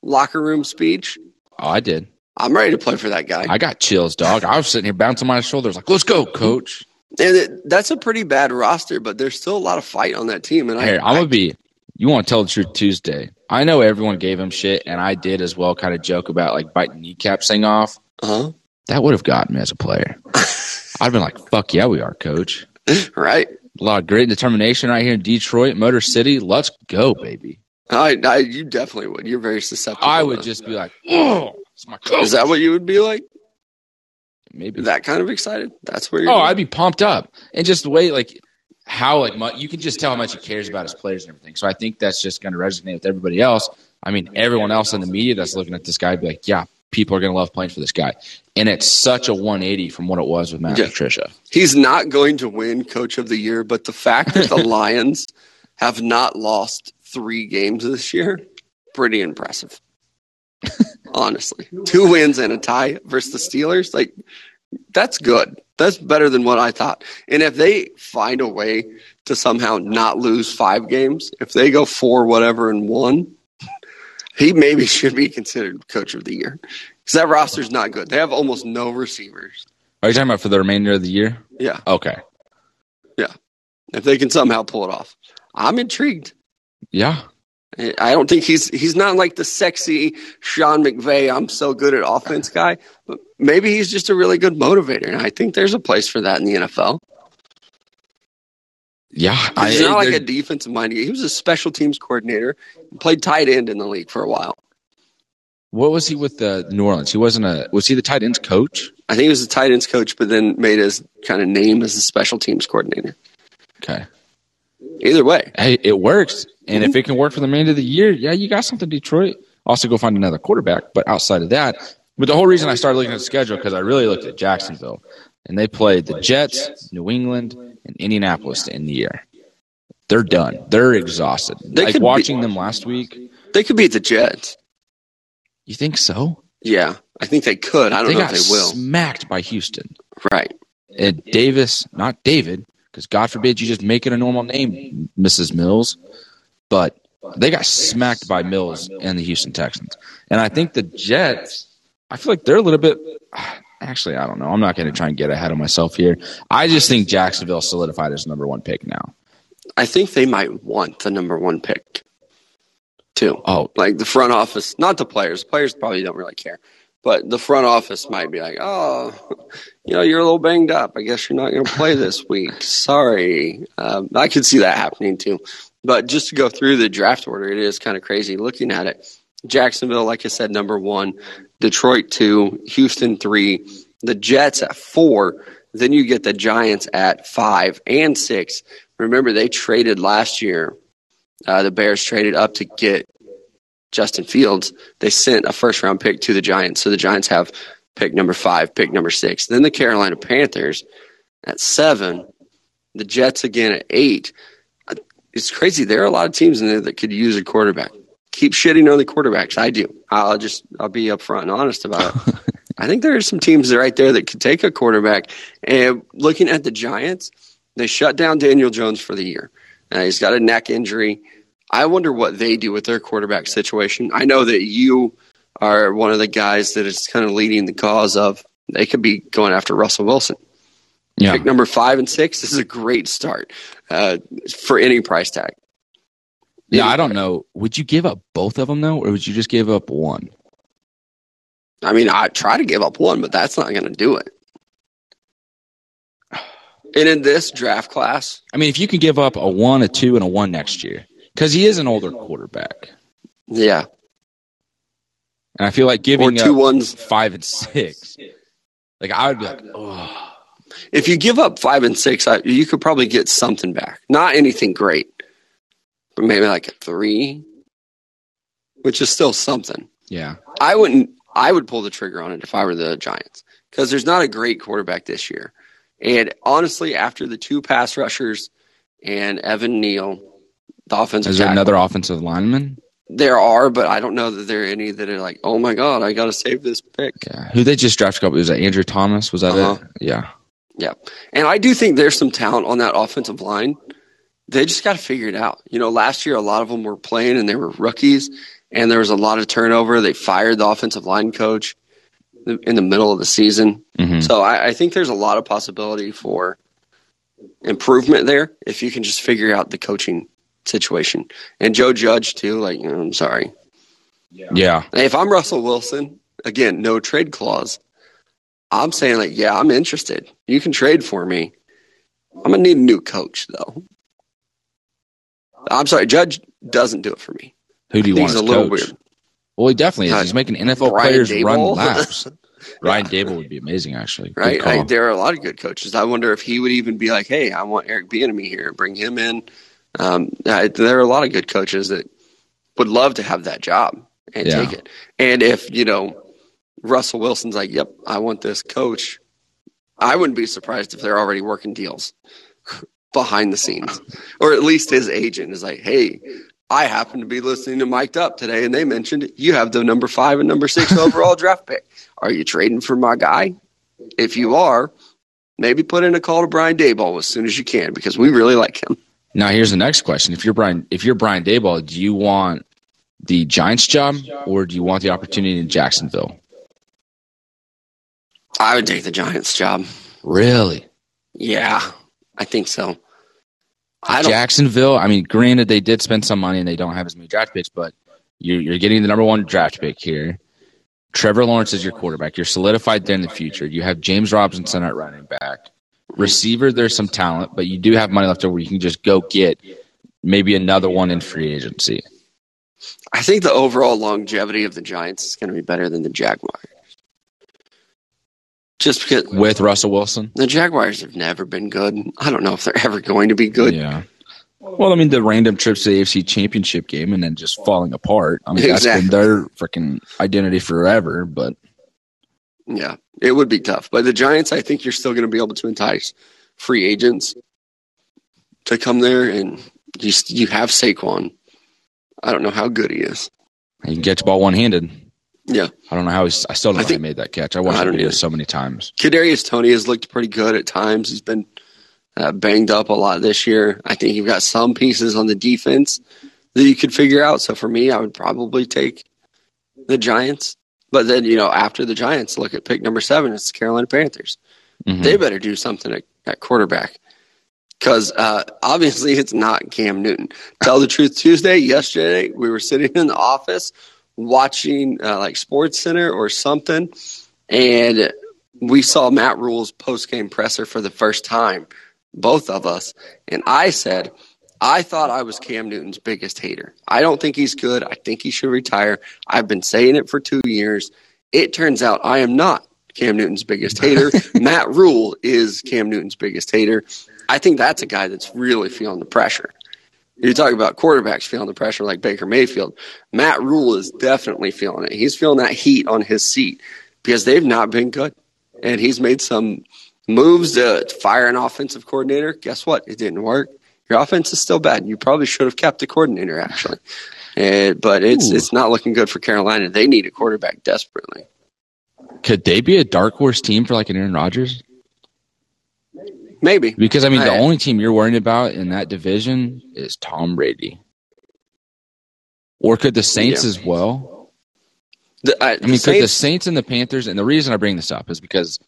locker room speech. Oh, I did. I'm ready to play for that guy. I got chills, dog. I was sitting here bouncing my shoulders like, "Let's go, coach." And that's a pretty bad roster, but there's still a lot of fight on that team. And Here, I, I'm gonna be. You want to tell the truth Tuesday? I know everyone gave him shit, and I did as well. Kind of joke about like biting kneecaps thing off. uh huh. That would have gotten me as a player. I'd been like, "Fuck yeah, we are, coach." right. A lot of great determination right here in Detroit, Motor City. Let's go, baby. I, I, you definitely would. You're very susceptible. I would just be like, "Oh, it's my coach." Is that what you would be like? Maybe That kind of excited? That's where you're. Oh, I'd be pumped up, and just the way like how like mu- you can just tell how much he cares about his players and everything. So I think that's just going to resonate with everybody else. I mean, everyone else in the media that's looking at this guy be like, yeah, people are going to love playing for this guy, and it's such a 180 from what it was with Matt Yeah. Patricia. He's not going to win Coach of the Year, but the fact that the Lions have not lost three games this year, pretty impressive. Honestly, two wins and a tie versus the Steelers, like that's good. That's better than what I thought. And if they find a way to somehow not lose five games, if they go four whatever and one, he maybe should be considered Coach of the Year because that roster's not good. They have almost no receivers. Are you talking about for the remainder of the year? Yeah. Okay. Yeah. If they can somehow pull it off. I'm intrigued. Yeah. I don't think he's he's not like the sexy Sean McVay. I'm so good at offense guy, but maybe he's just a really good motivator, and I think there's a place for that in the NFL. Yeah. He's not like a defensive minded. He was a special teams coordinator, played tight end in the league for a while. what was he with the New Orleans? He wasn't a. Was he the tight ends coach? I think he was the tight ends coach, but then made his kind of name as a special teams coordinator. Okay. Either way, Hey, it works, and if mm-hmm. it can work for the remainder of the year, yeah, you got something, Detroit. Also, go find another quarterback. But outside of that, but the whole reason I started looking at the schedule because I really looked at Jacksonville, and they played the Jets, New England, and Indianapolis to end the year. They're done. They're exhausted. They like could be- watching them last week. they could beat the Jets. You think so? Yeah, I think they could. I don't They know if they will. smacked by Houston. Right. And Davis, not David, because God forbid you just make it a normal name, Mrs. Mills. But they got smacked by Mills and the Houston Texans. And I think the Jets, I feel like they're a little bit. Actually, I don't know. I'm not going to try and get ahead of myself here. I just think Jacksonville solidified as number one pick now. I think they might want the number one pick too. Oh, Like the front office, not the players. Players probably don't really care, but the front office might be like, "Oh, you know, you're a little banged up. I guess you're not going to play this week. Sorry." Um, I could see that happening too. But just to go through the draft order, it is kind of crazy looking at it. Jacksonville, like I said, number one. Detroit two. Houston three. The Jets at four. Then you get the Giants at five and six. Remember, they traded last year. Uh, the Bears traded up to get Justin Fields. They sent a first round pick to the Giants. So the Giants have pick number five, pick number six. Then the Carolina Panthers at seven. The Jets again at eight. It's crazy. There are a lot of teams in there that could use a quarterback. Keep shitting on the quarterbacks. I do. I'll just I'll be upfront and honest about it. I think there are some teams right there that could take a quarterback. And looking at the Giants, they shut down Daniel Jones for the year. Uh, he's got a neck injury. I wonder what they do with their quarterback situation. I know that you are one of the guys that is kind of leading the cause of they could be going after Russell Wilson. yeah. Pick number five and six. This is a great start uh, for any price tag. Yeah, I don't know. Would you give up both of them, though, or would you just give up one? I mean, I try to give up one, but that's not going to do it. And in this draft class, I mean, if you can give up a one, a two, and a one next year, because he is an older quarterback. yeah, And I feel like or giving two up ones. five and six, like I would be like, oh, If you give up five and six, I, you could probably get something back. Not anything great, but maybe like a three, which is still something. yeah, I wouldn't. I would pull the trigger on it if I were the Giants because there's not a great quarterback this year. And honestly, after the two pass rushers and Evan Neal, the offensive is there tackle, another offensive lineman? there are, but I don't know that there are any that are like, oh my god, I got to save this pick. Yeah, who they just drafted? couple- Was that Andrew Thomas? Was that Uh-huh. it? Yeah, Yeah, and I do think there's some talent on that offensive line. They just got to figure it out. You know, last year a lot of them were playing and they were rookies, and there was a lot of turnover. They fired the offensive line coach in the middle of the season. Mhm. So I, I think there's a lot of possibility for improvement there if you can just figure out the coaching situation. And Joe Judge too. Like, you know, I'm sorry. Yeah. If I'm Russell Wilson, again, no trade clause. I'm saying like, yeah, I'm interested. You can trade for me. I'm gonna need a new coach though. I'm sorry, Judge doesn't do it for me. Who do you want He's as a little coach? weird. Well, he definitely is. Uh, He's making NFL Brian players run laps. Ryan Daboll would be amazing, actually. Right? I, there are a lot of good coaches. I wonder if he would even be like, "Hey, I want Eric Bieniemy here. Bring him in." Um, I, there are a lot of good coaches that would love to have that job and Yeah. take it. And if you know Russell Wilson's like, "Yep, I want this coach," I wouldn't be surprised if they're already working deals behind the scenes, or at least his agent is like, "Hey." I happen to be listening to Mic'd Up today, and they mentioned you have the number five and number six overall draft pick. Are you trading for my guy? If you are, maybe put in a call to Brian Daboll as soon as you can because we really like him. Now, here's the next question: If you're Brian, if you're Brian Daboll, do you want the Giants job or do you want the opportunity in Jacksonville? I would take the Giants job. Really? Yeah, I think so. I don't. Jacksonville. I mean, granted, they did spend some money and they don't have as many draft picks, but you're, you're getting the number one draft pick here. Trevor Lawrence is your quarterback. You're solidified there in the future. You have James Robinson at running back. Receiver, there's some talent, but you do have money left over. You can just go get maybe another one in free agency. I think the overall longevity of the Giants is going to be better than the Jaguars. Just because with Russell Wilson. the Jaguars have never been good. I don't know if they're ever going to be good. Yeah. Well, I mean, the random trips to the AFC Championship game and then just falling apart. I mean, that's been their freaking identity forever. But Yeah, it would be tough. But the Giants, I think you're still going to be able to entice free agents to come there, and you you have Saquon. I don't know how good he is. you can catch the ball one handed. Yeah, I don't know how he's. I still don't I know think- how he made that catch. I watched I video either. so many times. Kadarius Toney has looked pretty good at times. He's been uh, banged up a lot this year. I think you've got some pieces on the defense that you could figure out. So for me, I would probably take the Giants. But then you know, after the Giants, look at pick number seven. It's the Carolina Panthers. Mhm. they better do something at, at quarterback because uh, obviously it's not Cam Newton. Tell the truth, Tuesday, yesterday, we were sitting in the office watching uh, like Sports Center or something, and we saw Matt Rhule's post game presser for the first time, both of us, and I said. I thought I was Cam Newton's biggest hater. I don't think he's good. I think he should retire. I've been saying it for two years. It turns out I am not Cam Newton's biggest hater. Matt Rhule is Cam Newton's biggest hater. I think that's a guy that's really feeling the pressure. You talk about quarterbacks feeling the pressure like Baker Mayfield. Matt Rhule is definitely feeling it. He's feeling that heat on his seat because they've not been good. And he's made some moves to fire an offensive coordinator. Guess what? It didn't work. Your offense is still bad. You probably should have kept the coordinator actually. And, but it's Ooh. it's not looking good for Carolina. They need a quarterback desperately. Could they be a dark horse team for like an Aaron Rodgers? Maybe. Because I mean, the only team you're worrying about in that division is Tom Brady. Or could the Saints Yeah. as well? The, I, I mean, could the Saints and the Panthers? And the reason I bring this up is because,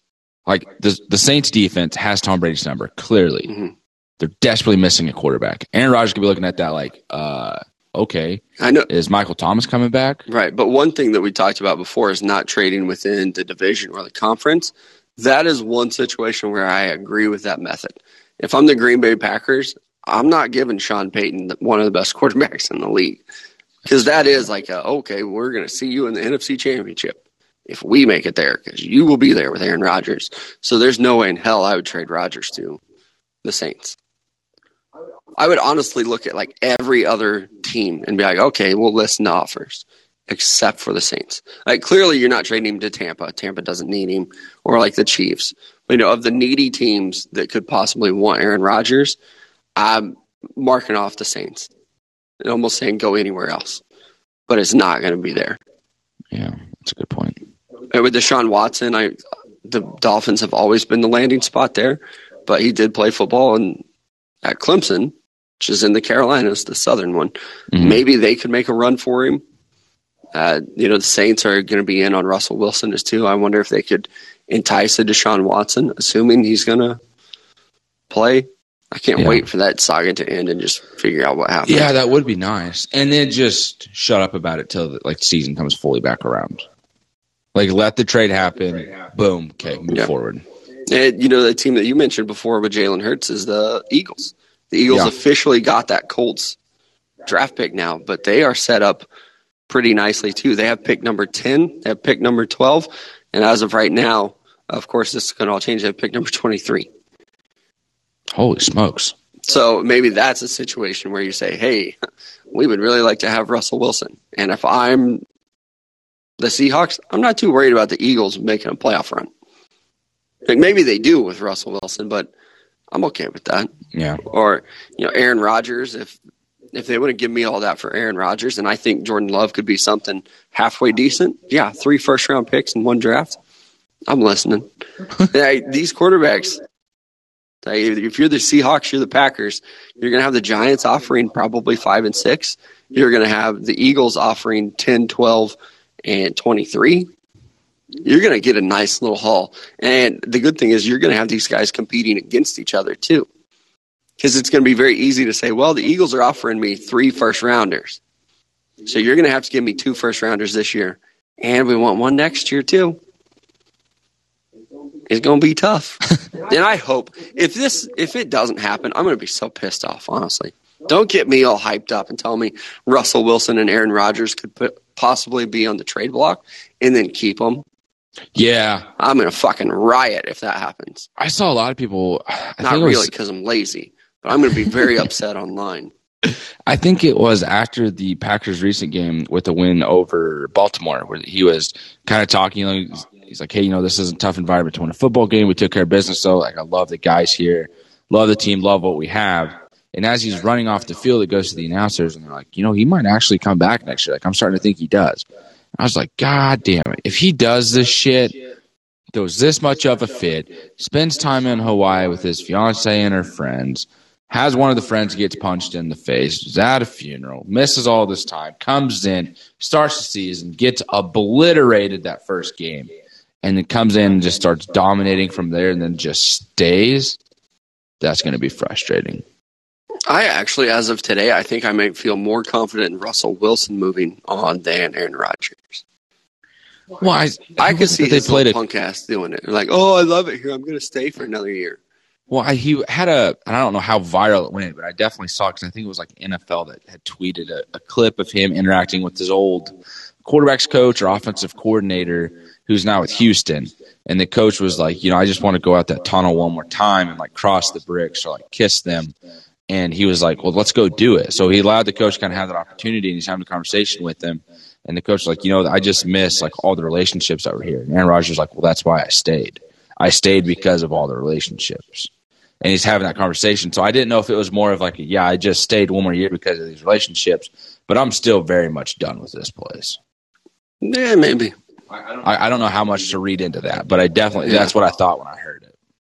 like, the the Saints defense has Tom Brady's number clearly. Mhm. They're desperately missing a quarterback. Aaron Rodgers could be looking at that like, uh, okay, I know is Michael Thomas coming back? Right. But one thing that we talked about before is not trading within the division or the conference. That is one situation where I agree with that method. If I'm the Green Bay Packers, I'm not giving Sean Payton one of the best quarterbacks in the league. Because that is like, a, okay, we're going to see you in the NFC Championship if we make it there, because you will be there with Aaron Rodgers. So there's no way in hell I would trade Rodgers to the Saints. I would honestly look at like every other team and be like, okay, we'll listen to offers except for the Saints. Like clearly you're not trading him to Tampa. Tampa doesn't need him, or like the Chiefs. But, you know, of the needy teams that could possibly want Aaron Rodgers, I'm marking off the Saints and almost saying go anywhere else. But it's not going to be there. Yeah, that's a good point. And with Deshaun Watson, I the Dolphins have always been the landing spot there, but he did play football and at Clemson, which is in the Carolinas, the southern one. Mhm. Maybe they could make a run for him. Uh, you know, the Saints are going to be in on Russell Wilson as too. I wonder if they could entice a Deshaun Watson, assuming he's going to play I can't Yeah. wait for that saga to end and just figure out what happened. Yeah, that would be nice. And then just shut up about it till the, like the season comes fully back around. Like let the trade happen. Boom. Okay, move Yeah. forward. And you know the team that you mentioned before with Jalen Hurts is the Eagles. The Eagles Yeah. officially got that Colts draft pick now, but they are set up pretty nicely too. They have pick number ten, they have pick number twelve, and as of right now, of course, this can all change. They have pick number twenty-three. Holy smokes. So maybe that's a situation where you say, "Hey, we would really like to have Russell Wilson," and if I'm the Seahawks, I'm not too worried about the Eagles making a playoff run. Like maybe they do with Russell Wilson, but I'm okay with that. Yeah. Or you know, Aaron Rodgers. If if they wouldn't give me all that for Aaron Rodgers, and I think Jordan Love could be something halfway decent, yeah, three first round picks in one draft, I'm listening. yeah, these quarterbacks. like, If you're the Seahawks, you're the Packers. You're going to have the Giants offering probably five and six. You're going to have the Eagles offering 10, 12, and 23 you're going to get a nice little haul. And the good thing is you're going to have these guys competing against each other too. Because it's going to be very easy to say, well, the Eagles are offering me three first rounders. So you're going to have to give me two first rounders this year. And we want one next year too. It's going to be tough. and I hope if this, if it doesn't happen, I'm going to be so pissed off, honestly. Don't get me all hyped up and tell me Russell Wilson and Aaron Rodgers could put, possibly be on the trade block and then keep them. Yeah. I'm gonna fucking riot if that happens. I saw a lot of people I Not really because I'm lazy, but I'm gonna be very upset online. I think it was after the Packers recent game with the win over Baltimore where he was kind of talking like he's like, Hey, you know, this is a tough environment to win a football game. We took care of business though. Like I love the guys here, love the team, love what we have. And as he's running off the field, it goes to the announcers and they're like, you know, he might actually come back next year. Like I'm starting to think he does. I was like, God damn it. If he does this shit, throws this much of a fit, spends time in Hawaii with his fiance and her friends, has one of the friends gets punched in the face, is at a funeral, misses all this time, comes in, starts the season, gets obliterated that first game, and then comes in and just starts dominating from there and then just stays, that's going to be frustrating. I actually, as of today, I think I might feel more confident in Russell Wilson moving on than Aaron Rodgers. Well, I, I could see they played a punk ass doing it. Like, oh, I love it here. I'm gonna stay for another year. Well, I, he had a, and I don't know how viral it went, but I definitely saw because I think it was like NFL that had tweeted a, a clip of him interacting with his old quarterbacks coach or offensive coordinator who's now with Houston. And the coach was like, you know, I just want to go out that tunnel one more time and like cross the bricks or like kiss them. And he was like, well, let's go do it. So he allowed the coach to kind of have that opportunity and he's having a conversation with them. And the coach was like, you know, I just miss like all the relationships that were here. And Aaron Rodgers was like, well, that's why I stayed. I stayed because of all the relationships and he's having that conversation. So I didn't know if it was more of like, a, yeah, I just stayed one more year because of these relationships, but I'm still very much done with this place. Yeah, maybe. I, I don't know how much to read into that, but I definitely Yeah. that's what I thought when I heard it.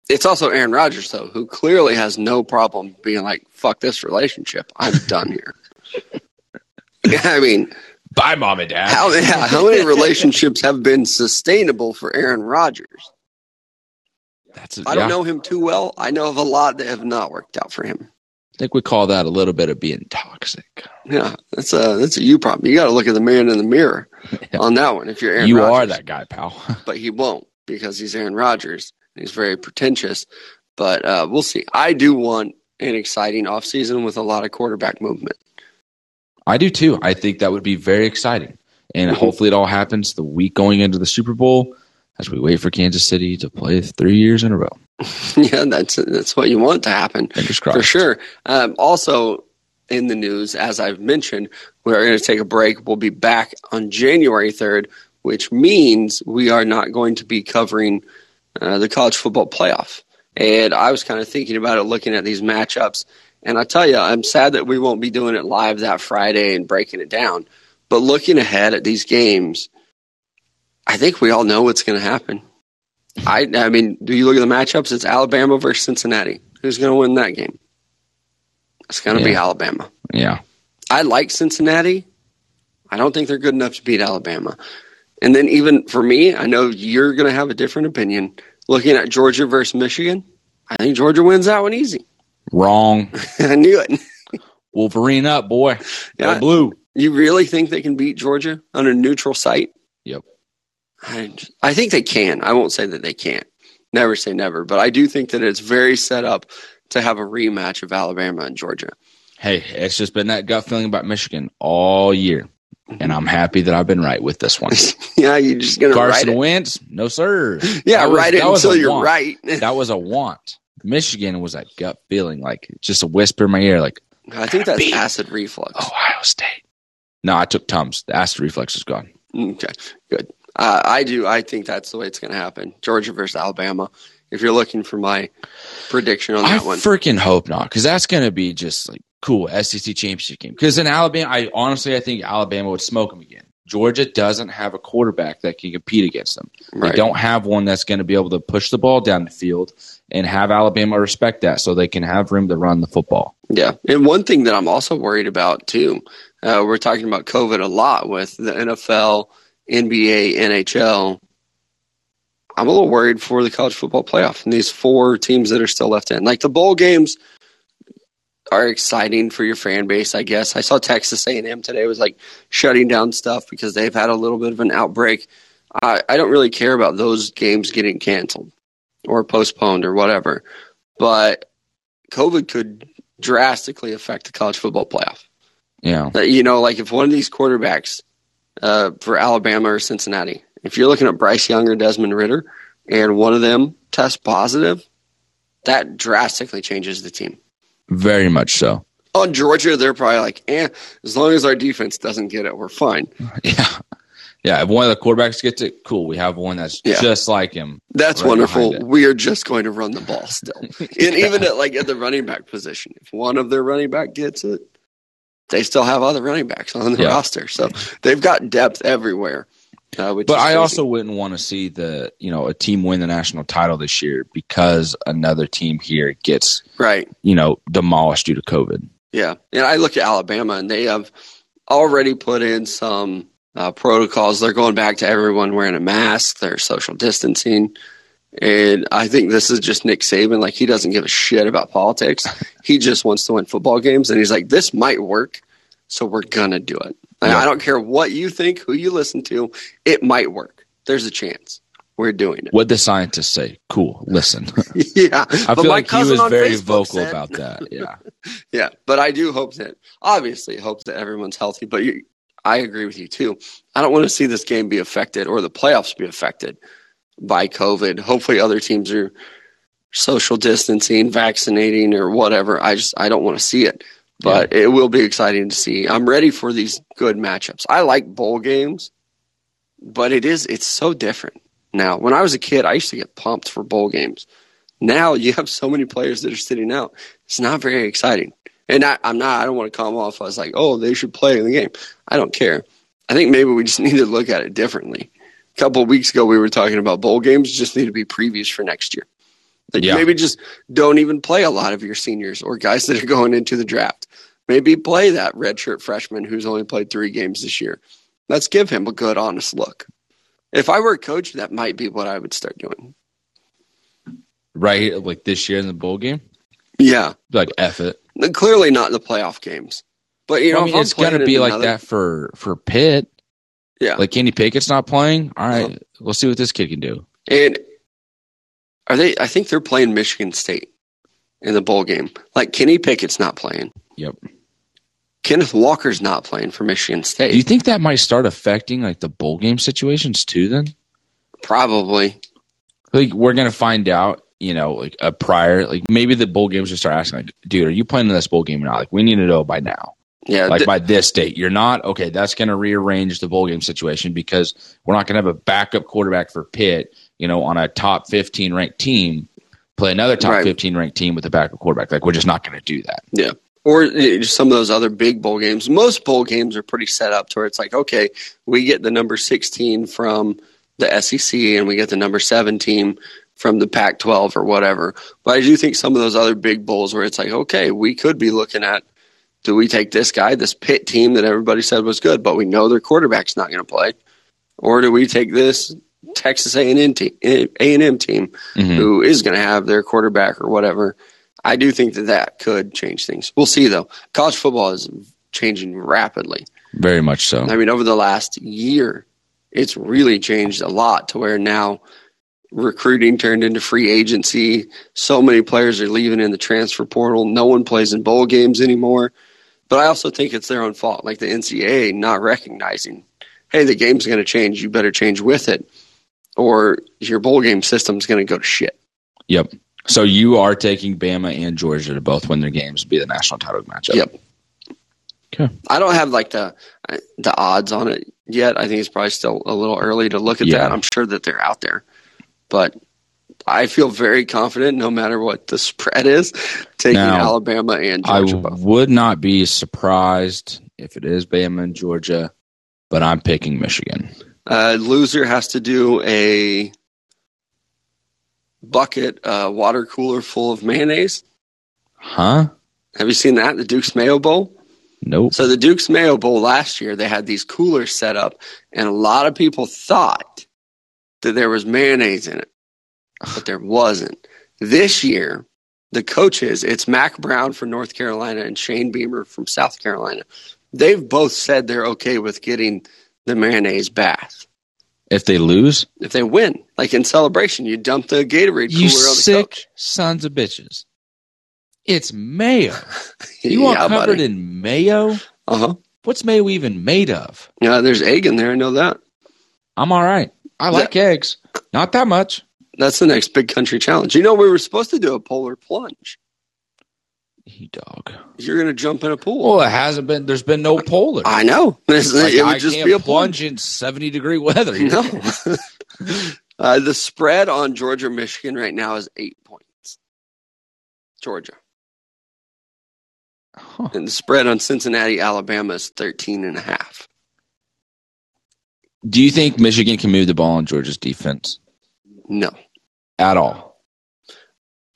It's also Aaron Rodgers though, who clearly has no problem being like, "Fuck this relationship. I'm done here." I mean, Bye, mom and dad. how yeah, how many relationships have been sustainable for Aaron Rodgers? That's I don't know him too well. I know of a lot that have not worked out for him. I think we call that a little bit of being toxic. Yeah, that's a that's a you problem. You got to look at the man in the mirror Yeah. on that one. If you're Aaron you Rodgers. are that guy, pal. but he won't because he's Aaron Rodgers. He's very pretentious, but uh, we'll see. I do want an exciting offseason with a lot of quarterback movement. I do too. I think that would be very exciting, and Mhm. hopefully it all happens the week going into the Super Bowl as we wait for Kansas City to play three years in a row. yeah, that's that's what you want to happen. Fingers crossed. For sure. Um, also, in the news, as I've mentioned, we're going to take a break. We'll be back on January 3rd, which means we are not going to be covering uh, the college football playoff. And I was kind of thinking about it, looking at these matchups. And I tell you, I'm sad that we won't be doing it live that Friday and breaking it down. But looking ahead at these games, I think we all know what's going to happen. I, I mean, do you look at the matchups? It's Alabama versus Cincinnati. Who's going to win that game? It's going to be Alabama. Yeah. I like Cincinnati. I don't think they're good enough to beat Alabama. And then even for me, I know you're going to have a different opinion. Looking at Georgia versus Michigan, I think Georgia wins that one easy. Wrong. I knew it. Wolverine up, boy. Go Yeah. blue. You really think they can beat Georgia on a neutral site? Yep. I, I think they can. I won't say that they can't. Never say never, but I do think that it's very set up to have a rematch of Alabama and Georgia. Hey, it's just been that gut feeling about Michigan all year. And I'm happy that I've been right with this one. yeah, you're just gonna write Carson it. Wentz, no sir. Yeah, was- write it until you're want. right. That was a want. Michigan was that gut feeling, like just a whisper in my ear, like I think that's acid reflux. Ohio State. No, I took Tums. The acid reflux is gone. Okay, good. Uh, I do. I think that's the way it's going to happen. Georgia versus Alabama. If you're looking for my prediction on I that one, I freaking hope not, because that's going to be just like cool SEC championship game. Because in Alabama, I honestly I think Alabama would smoke them again. Georgia doesn't have a quarterback that can compete against them. right? They don't have one that's going to be able to push the ball down the field and have Alabama respect that, so they can have room to run the football. Yeah, and one thing that I'm also worried about too. Uh, we're talking about COVID a lot with the NFL, NBA, NHL. I'm a little worried for the college football playoff and these four teams that are still left in. Like the bowl games are exciting for your fan base, I guess. I saw Texas A&M today was like shutting down stuff because they've had a little bit of an outbreak. I, I don't really care about those games getting canceled or postponed or whatever, but COVID could drastically affect the college football playoff. Yeah, you know, like if one of these quarterbacks uh, for Alabama or Cincinnati, if you're looking at Bryce Young or Desmond Ridder, and one of them tests positive, that drastically changes the team. Very much so. On Georgia, they're probably like, eh, as long as our defense doesn't get it, we're fine. Yeah, yeah. If one of the quarterbacks gets it, cool. We have one that's Yeah. just like him. That's Right wonderful. We are just going to run the ball still. and even at like at the running back position, if one of their running back gets it, they still have other running backs on the Yeah. roster. So they've got depth everywhere. Uh, But I crazy. also wouldn't want to see the you know a team win the national title this year because another team here gets right. you know demolished due to COVID. Yeah, and I look at Alabama, and they have already put in some uh, protocols. They're going back to everyone wearing a mask. They're social distancing, and I think this is just Nick Saban. Like he doesn't give a shit about politics. he just wants to win football games, and he's like, "This might work, so we're gonna do it." Yeah. I don't care what you think, who you listen to, it might work. There's a chance. We're doing it. What the scientists say? Cool. Listen, yeah, I feel my like he was very Facebook vocal said- about that. Yeah, Yeah, but I do hope that obviously hope that everyone's healthy. But you, I agree with you too. I don't want to see this game be affected or the playoffs be affected by COVID. Hopefully, other teams are social distancing, vaccinating, or whatever. I just I don't want to see it, but it will be exciting to see. I'm ready for these good matchups. I like bowl games, but it is it's so different now. When I was a kid, I used to get pumped for bowl games. Now you have so many players that are sitting out. It's not very exciting. And I, I'm not. I don't want to come off as like, oh, they should play in the game. I don't care. I think maybe we just need to look at it differently. A couple of weeks ago, we were talking about bowl games just need to be previews for next year. Like Yeah. maybe just don't even play a lot of your seniors or guys that are going into the draft. Maybe play that redshirt freshman who's only played three games this year. Let's give him a good, honest look. If I were a coach, that might be what I would start doing. right. Like this year in the bowl game, Yeah, like F it. clearly not the playoff games, but you know, I mean, it's gonna be like another- that for for Pitt. Yeah, Like Kenny Pickett's not playing. All right, we'll see what this kid can do. And are they? I think they're playing Michigan State in the bowl game. Like Kenny Pickett's not playing. Yep. Kenneth Walker's not playing for Michigan State. Do you think that might start affecting like the bowl game situations too? Then, Probably. like we're gonna find out. You know, like a prior, like maybe the bowl games just start asking, like, dude, are you playing in this bowl game or not? Like, we need to know by now. Yeah. like th- by this date. You're not okay. That's going to rearrange the bowl game situation because we're not going to have a backup quarterback for Pitt. You know, on a top 15 ranked team, play another top Right. 15 ranked team with a backup quarterback. Like we're just not going to do that. Or uh, some of those other big bowl games. Most bowl games are pretty set up to where it's like, okay, we get the number 16 from the SEC and we get the number seven team from the Pac 12 or whatever. But I do think some of those other big bowls where it's like, okay, we could be looking at do we take this guy, this Pitt team that everybody said was good, but we know their quarterback's not going to play, or do we take this Texas A&M team, A&M team Mhm. who is going to have their quarterback or whatever? I do think that that could change things. We'll see though. College football is changing rapidly. Very much so. I mean, over the last year, it's really changed a lot to where now recruiting turned into free agency. So many players are leaving in the transfer portal. No one plays in bowl games anymore. But I also think it's their own fault, like the NCAA not recognizing, hey, the game's going to change. You better change with it, or your bowl game system's going to go to shit. Yep. So you are taking Bama and Georgia to both win their games, be the national title matchup. Yep. Okay. I don't have like the the odds on it yet. I think it's probably still a little early to look at Yeah. that. I'm sure that they're out there, but I feel very confident, no matter what the spread is, taking Now, Alabama and I Georgia both. would not be surprised if it is Bama and Georgia, but I'm picking Michigan. Uh, loser has to do a bucket uh, water cooler full of mayonnaise. Huh? Have you seen that? The Duke's Mayo Bowl. Nope. So the Duke's Mayo Bowl last year, they had these coolers set up, and a lot of people thought that there was mayonnaise in it, but there wasn't. This year, the coaches, it's Mack Brown from North Carolina and Shane Beamer from South Carolina. They've both said they're okay with getting the mayonnaise bath If they lose, if they win. Like in celebration, you dump the Gatorade cooler you on the sick sons of bitches. It's mayo. You want yeah, covered buddy. in mayo? Uh huh. What's mayo even made of? Yeah, there's egg in there. I know that. I'm all right. I like eggs. Not that much. That's the next big country challenge. You know, we were supposed to do a polar plunge. You dog. You're going to jump in a pool. Well, it hasn't been. There's been no polar. I know. Like, it would I just be a plunge plunge. in 70 degree weather. No. uh, the spread on Georgia Michigan right now is eight points. Georgia. Huh. And the spread on Cincinnati, Alabama is 13 and a half. Do you think Michigan can move the ball on Georgia's defense No. at all?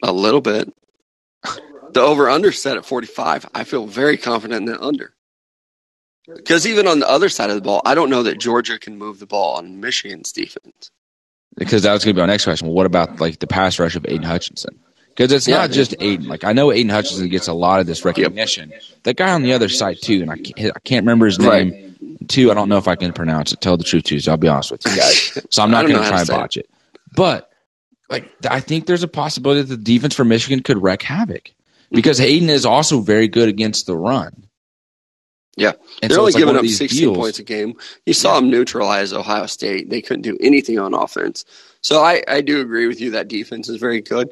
A little bit. The over under set at 45. I feel very confident in the under. Because even on the other side of the ball, I don't know that Georgia can move the ball on Michigan's defense. Because that was going to be our next question. Well, what about like the pass rush of Aidan Hutchinson? Because it's Yeah, not just Aidan. Like I know Aidan Hutchinson gets a lot of this recognition. That guy on the other side too, and I can't, I can't remember his Right. name. Too, I don't know if I can pronounce it. Tell the truth, too. So I'll be honest with you guys. So I'm not going to try to and say it. botch it. But like I think there's a possibility that the defense for Michigan could wreak havoc because Hayden is also very good against the run. Yeah. and They're so only like giving up 16 deals. points a game. You saw them neutralize Ohio State. They couldn't do anything on offense. So I, I do agree with you that defense is very good.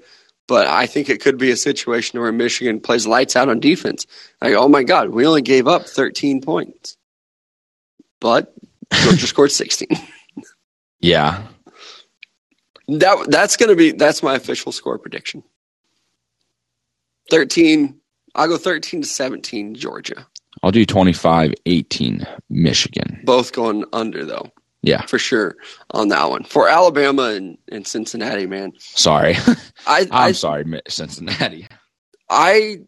But I think it could be a situation where Michigan plays lights out on defense. Like, oh my God, we only gave up 13 points. But Georgia scored 16. Yeah, That that's gonna be that's my official score prediction. Thirteen. I'll go thirteen to seventeen. Georgia. I'll do 25-18 Michigan. Both going under though, Yeah, for sure on that one. For Alabama and, and Cincinnati, man, sorry. I I'm I, sorry, Cincinnati. I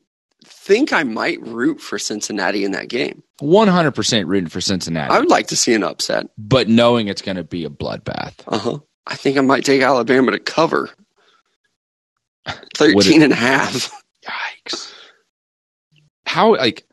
think I might root for Cincinnati in that game. 100% rooting for Cincinnati, I would like to see an upset. but knowing it's going to be a bloodbath. Uh huh. I think I might take Alabama to cover. 13 and a half. Yikes. How, like,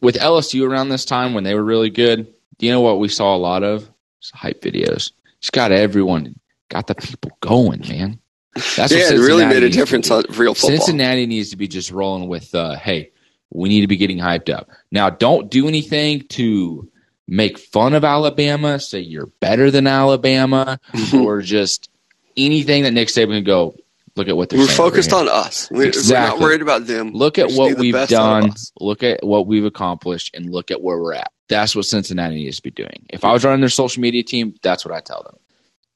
with LSU around this time when they were really good, do you know what we saw a lot of? Just hype videos. Just got everyone, got the people going, man. That's yeah, it really made a difference on real football. Cincinnati needs to be just rolling with, uh, hey, we need to be getting hyped up. Now, don't do anything to make fun of Alabama, say you're better than Alabama, or just anything that Nick Saban can go, look at what they're We're focused on us. We- We're not worried about them. Look at just what we've best out of done, look at what we've accomplished, and look at where we're at. That's what Cincinnati needs to be doing. If I was running their social media team, that's what I tell them.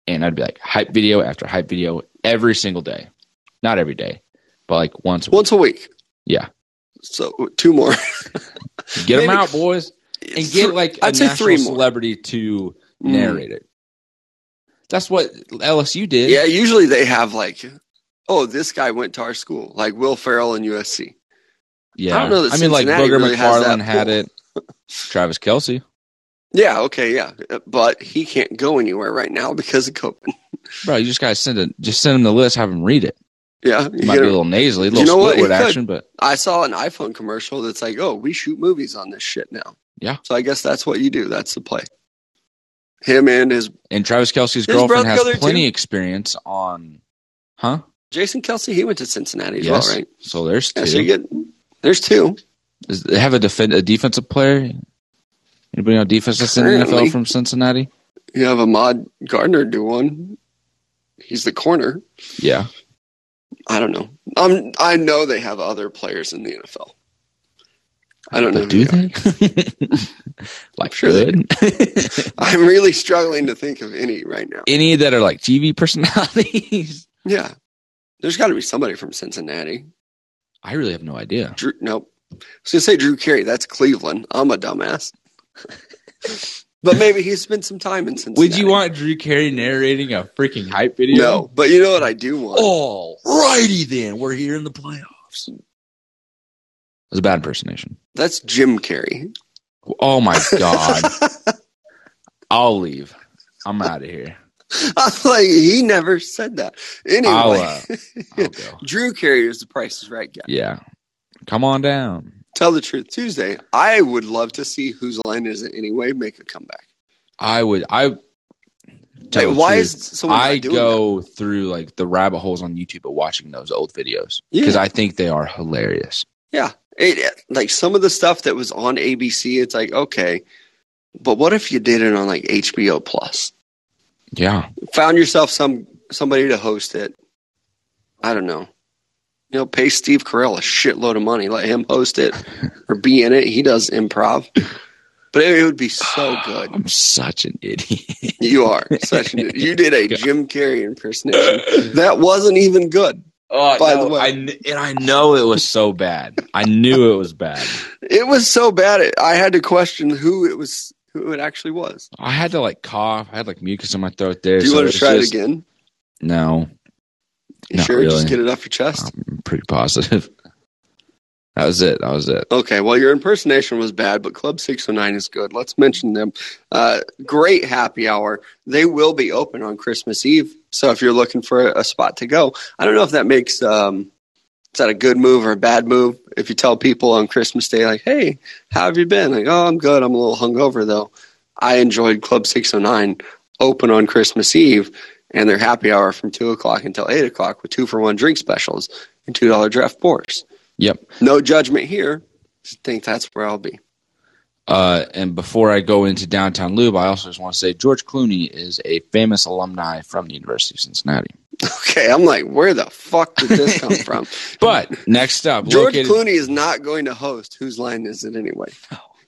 And I'd be like, hype video after hype video every single day. Not every day, but like once a week. Once a week. Yeah. So two more. Get them out, boys. And get like a I'd say three more. celebrity to Mm. narrate it. That's what LSU did. Yeah, usually they have like, oh, this guy went to our school, like Will Ferrell and USC. Yeah. I don't know that I mean, like Booger really McFarland had it. Travis Kelce. Yeah, okay, yeah, but he can't go anywhere right now because of COVID. Bro, you just gotta send it. Just send him the list. Have him read it. Yeah, It you might be a little nasally, a You little know? Squidward could. action, but I saw an iPhone commercial that's like, "Oh, we shoot movies on this shit now." Yeah. So I guess that's what you do. That's the play. Him and his and Travis Kelce's His girlfriend has plenty too? experience on, huh? Jason Kelce. He went to Cincinnati as Yes. well, right? So there's Yeah, two. so you get there's two. Does they have a, defen a defensive player? Anybody on defense that's in the NFL from Cincinnati? You have Ahmad Gardner do one. He's the corner. Yeah. I don't know. Um, I know they have other players in the NFL. I don't know. Do they? like sure they good? I'm really struggling to think of any right now. Any that are like TV personalities? Yeah, there's got to be somebody from Cincinnati. I really have no idea. Drew, nope. I was gonna say Drew Carey. That's Cleveland. I'm a dumbass. but maybe he spent some time in Cincinnati. Would you want Drew Carey narrating a freaking hype video? No, but you know what I do want. All righty then. We're here in the playoffs. It was a bad impersonation. That's Jim Carrey. Oh my god. I'll leave. I'm out of here. I'm like he never said that. Anyway, I'll, uh, I'll. Drew Carey is the Price is Right guy. Yeah. Come on down. Tell the truth, Tuesday. I would love to see whose line is it anyway. Make a comeback. I would I Like, why truth, is I go through like the rabbit holes on YouTube of watching those old videos Yeah. because I think they are hilarious. Yeah, it, like some of the stuff that was on ABC, it's like okay, but what if you did it on like HBO Plus? Yeah. Found yourself some somebody to host it. I don't know. You know, pay Steve Carell a shitload of money, let him host it or be in it. He does improv, but it, it would be so good. I'm such an idiot. You are such an idiot. you did a Jim Carrey impersonation that wasn't even good. Oh, By no, the way. I and I know it was so bad. I knew it was bad. It was so bad. It, I had to question who it was, who it actually was. I had to like cough. I had like mucus in my throat there. Do you so want to try just- it again? No, You sure? really. Just get it off your chest. I'm pretty positive. That was it. That was it. Okay, well, your impersonation was bad, but Club 609 is good. Let's mention them. Uh, great happy hour. They will be open on Christmas Eve. So if you're looking for a spot to go, I don't know if that makes, um, is that a good move or a bad move? If you tell people on Christmas Day, like, hey, how have you been? Like, oh, I'm good. I'm a little hungover, though. I enjoyed Club 609 open on Christmas Eve and their happy hour from 2 o'clock until 8 o'clock with two for one drink specials and $2 draft pours. Yep. No judgment here. Just think that's where I'll be. Uh, and before I go into downtown Lube, I also just want to say George Clooney is a famous alumni from the University of Cincinnati. Okay, I'm like, where the fuck did this come from? But next up, George located, Clooney is not going to host. Whose line is it anyway?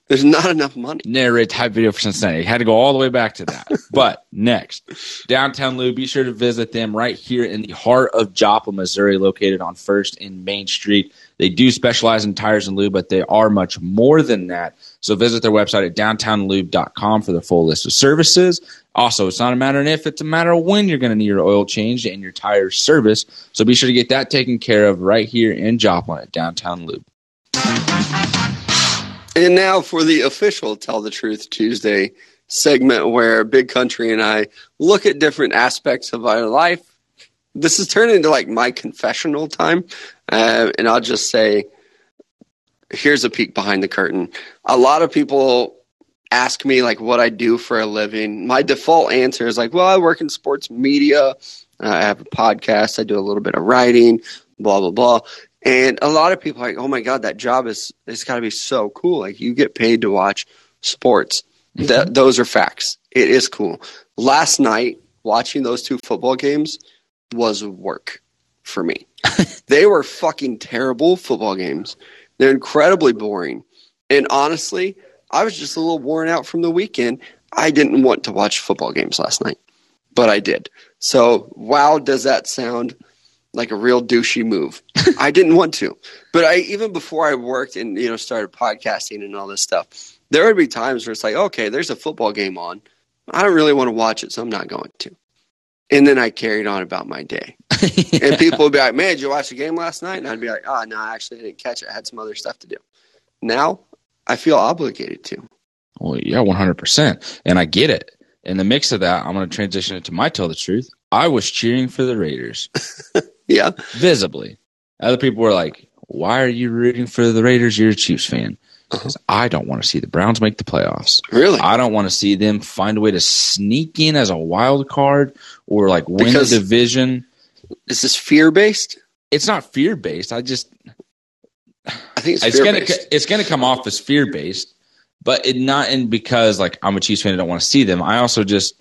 There's not enough money. narrate type video for Cincinnati. Had to go all the way back to that. but next, downtown Lou, be sure to visit them right here in the heart of Joplin, Missouri, located on First and Main Street. They do specialize in tires and lube, but they are much more than that. So visit their website at downtownlube.com for the full list of services. Also, it's not a matter of if, it's a matter of when you're going to need your oil changed and your tire service. So be sure to get that taken care of right here in Joplin at Downtown Lube. And now for the official Tell the Truth Tuesday segment where Big Country and I look at different aspects of our life. This is turning into like my confessional time. Uh, and I'll just say, here's a peek behind the curtain. A lot of people ask me like what I do for a living. My default answer is like, well, I work in sports media. I have a podcast. I do a little bit of writing, blah, blah, blah. And a lot of people are like, oh my God, that job is, it's got to be so cool. Like you get paid to watch sports. That, mm-hmm. those are facts. It is cool. Last night, watching those two football games was work for me. they were fucking terrible football games. They're incredibly boring. And honestly, I was just a little worn out from the weekend. I didn't want to watch football games last night, but I did. So, wow, does that sound like a real douchey move? I didn't want to. But I even before I worked and you know started podcasting and all this stuff, there would be times where it's like, okay, there's a football game on. I don't really want to watch it, so I'm not going to. And then I carried on about my day. And people would be like, man, did you watch the game last night? And I'd be like, ah, oh, no, I actually didn't catch it. I had some other stuff to do. Now I feel obligated to. Well, yeah, one hundred percent, and I get it. In the mix of that, I'm going to transition it to my tell the truth. I was cheering for the Raiders. Yeah. visibly. Other people were like, "Why are you rooting for the Raiders? You're a Chiefs fan." Uh-huh. I don't want to see the Browns make the playoffs. Really? I don't want to see them find a way to sneak in as a wild card or like win Because- the division. Is this fear based? It's not fear based. I just I think it's, it's fear gonna based. it's gonna come off as fear based, but it not in because like I'm a Chiefs fan. I don't want to see them. I also just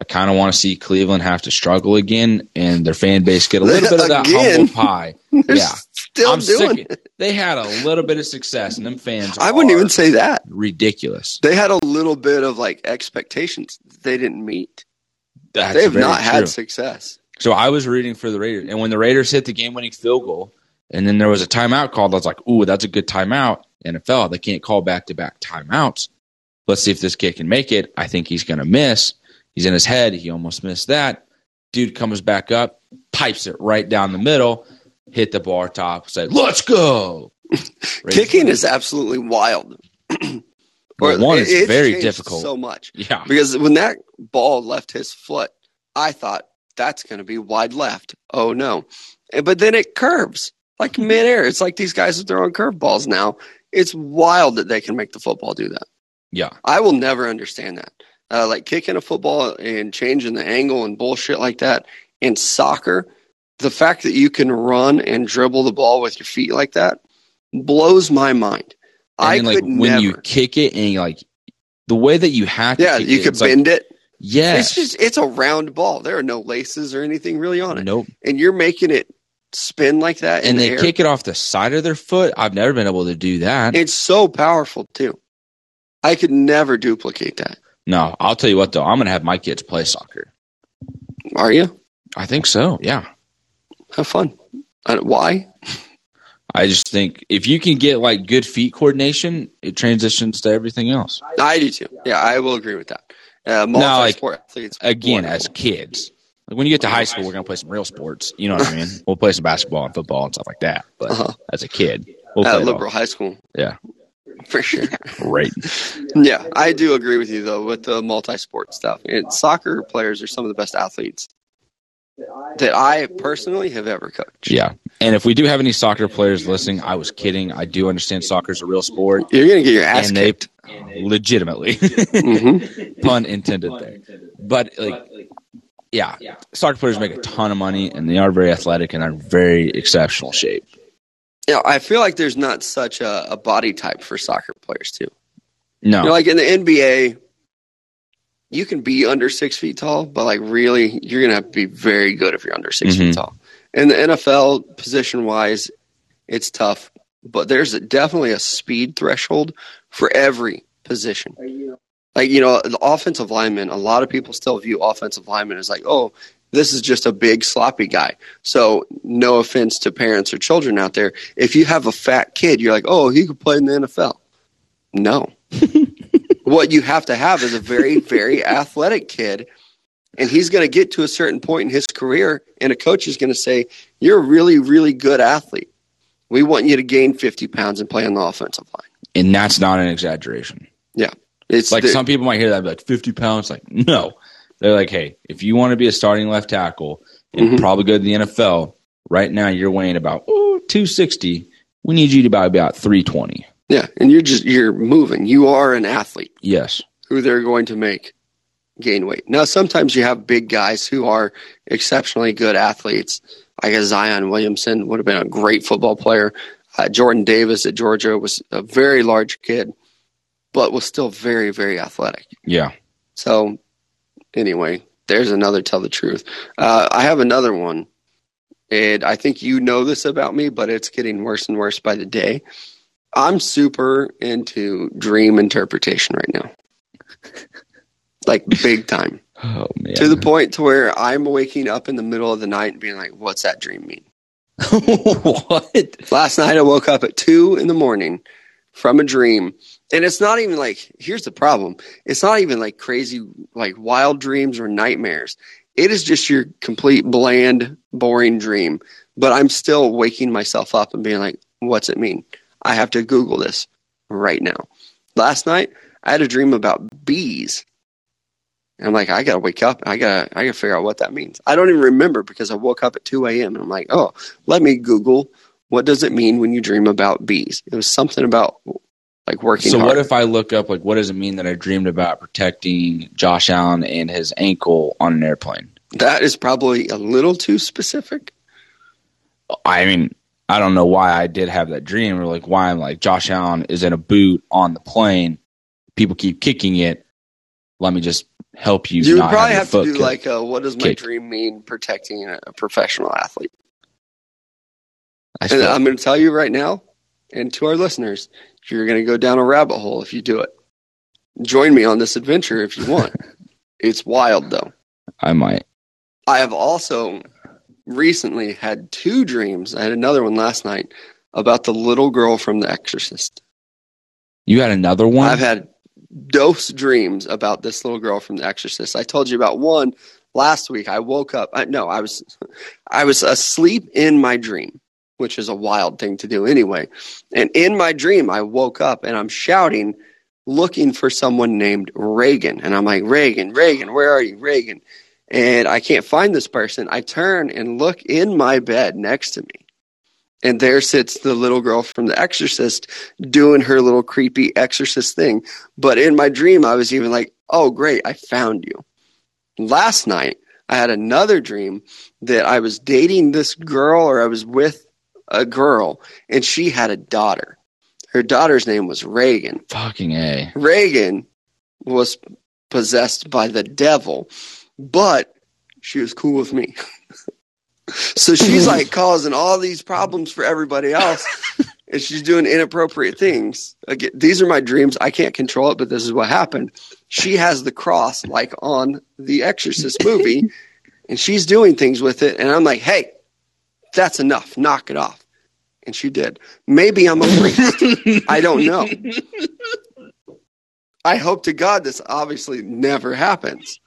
I kind of want to see Cleveland have to struggle again and their fan base get a little bit of that humble pie. Yeah. still I'm doing sick. it. They had a little bit of success, and them fans. I wouldn't even say that. ridiculous. They had a little bit of like expectations they didn't meet. That's they have not had success. So I was rooting for the Raiders, and when the Raiders hit the game-winning field goal, and then there was a timeout called, I was like, "Ooh, that's a good timeout." NFL, they can't call back-to-back timeouts. Let's see if this kid can make it. I think he's going to miss. He's in his head. He almost missed that. Dude comes back up, pipes it right down the middle, hit the bar top, said, "Let's go." Kicking is absolutely wild. Well, one it- is it's very difficult. So much yeah, because when that ball left his foot, I thought that's going to be wide left. Oh no! But then it curves like mm-hmm. midair. It's like these guys are throwing curveballs now. It's wild that they can make the football do that. yeah. I will never understand that. Uh, like kicking a football and changing the angle and bullshit like that in soccer, the fact that you can run and dribble the ball with your feet like that blows my mind. And I then, like could when never. you kick it and you like the way that you have to, yeah, kick you it, could it's like, bend it. Yes. It's just it's a round ball. There are no laces or anything really on it, nope. and you're making it spin like that. in and the they air. kick it off the side of their foot. I've never been able to do that. It's so powerful too. I could never duplicate that. No, I'll tell you what though, I'm gonna have my kids play soccer. Are you? I think so. Yeah, Have fun. Uh, why? I just think if you can get like good feet coordination, it transitions to everything else. I do too. Yeah, I will agree with that. Uh, Now, like. Again, as kids, like when you get to high school, we're gonna play some real sports. You know what I mean? we'll play some basketball and football and stuff like that. But Uh-huh. as a kid, we'll at play it all. liberal high school. Yeah. For sure. right. yeah, I do agree with you though with the multi-sport stuff. And soccer players are some of the best athletes that I personally have ever coached. Yeah. And if we do have any soccer players listening, I was kidding. I do understand soccer is a real sport. You're gonna get your ass and they kicked. legitimately hmm pun intended there but like yeah soccer players make a ton of money and they are very athletic and are very exceptional shape Yeah, I feel like there's not such a, a body type for soccer players too. no You know, like in the NBA, you can be under six feet tall, but like really, you're gonna have to be very good if you're under 6 Mhm. feet tall. In the NFL, position wise, it's tough, but there's definitely a speed threshold for every position. Like you know, the offensive lineman. A lot of people still view offensive lineman as like, oh, this is just a big sloppy guy. So no offense to parents or children out there, if you have a fat kid, you're like, oh, he could play in the NFL. No. what you have to have is a very, very athletic kid. And he's going to get to a certain point in his career, and a coach is going to say, You're a really, really good athlete. We want you to gain 50 pounds and play on the offensive line. and that's not an exaggeration Yeah. It's like the- some people might hear that like 50 pounds like no they're like hey if you want to be a starting left tackle and Mhm. probably go to the nfl right now you're weighing about ooh, 260 we need you to be about 320 yeah, and you're just you're moving. You are an athlete. yes who they're going to make gain weight. Now, sometimes you have big guys who are exceptionally good athletes. I guess Zion Williamson would have been a great football player. Uh, Jordan Davis at Georgia was a very large kid, but was still very, very athletic. yeah So, anyway, there's another tell the truth. Uh, I have another one, and I think you know this about me, but it's getting worse and worse by the day. I'm super into dream interpretation right now, like big time, oh man to the point to where I'm waking up in the middle of the night and being like, "What's that dream mean?" what Last night I woke up at two in the morning from a dream. And it's not even like, here's the problem. It's not even like crazy, like wild dreams or nightmares. It is just your complete bland, boring dream. But I'm still waking myself up and being like, what's it mean? I have to Google this right now. Last night I had a dream about bees. And I'm like, I gotta wake up. I gotta, I gotta figure out what that means. I don't even remember because I woke up at 2 a.m. and I'm like, oh, let me Google what does it mean when you dream about bees. It was something about like working. So hard. what if I look up like what does it mean that I dreamed about protecting Josh Allen and his ankle on an airplane? that is probably a little too specific? I mean, I don't know why I did have that dream or like why I'm like Josh Allen is in a boot on the plane. People keep kicking it. Let me just help you. You probably your have to do kicked. like, a, what does my kicked. dream mean protecting a, professional athlete? I I'm going to tell you right now, and to our listeners, you're going to go down a rabbit hole if you do it. Join me on this adventure if you want. it's wild, though. I might. I have also recently had two dreams. I had another one last night about the little girl from The Exorcist. You had another one. I've had dose dreams about this little girl from The Exorcist. I told you about one last week. I woke up. I, no, I was, I was asleep in my dream, which is a wild thing to do anyway. And in my dream, I woke up and I'm shouting, looking for someone named Reagan. And I'm like, Reagan, Reagan, where are you, Reagan? And I can't find this person. I turn and look in my bed next to me. And there sits the little girl from The Exorcist doing her little creepy exorcist thing. But in my dream, I was even like, oh, great, I found you. Last night, I had another dream that I was dating this girl or I was with a girl and she had a daughter. Her daughter's name was Reagan. Fucking a. Reagan was possessed by the devil, but she was cool with me. so she's like causing all these problems for everybody else, and she's doing inappropriate things. Again, these are my dreams. I can't control it, but this is what happened. She has the cross like on the Exorcist movie, and she's doing things with it, and I'm like, hey, that's enough. Knock it off. And she did. Maybe I'm a freak. I don't know. I hope to God this obviously never happens.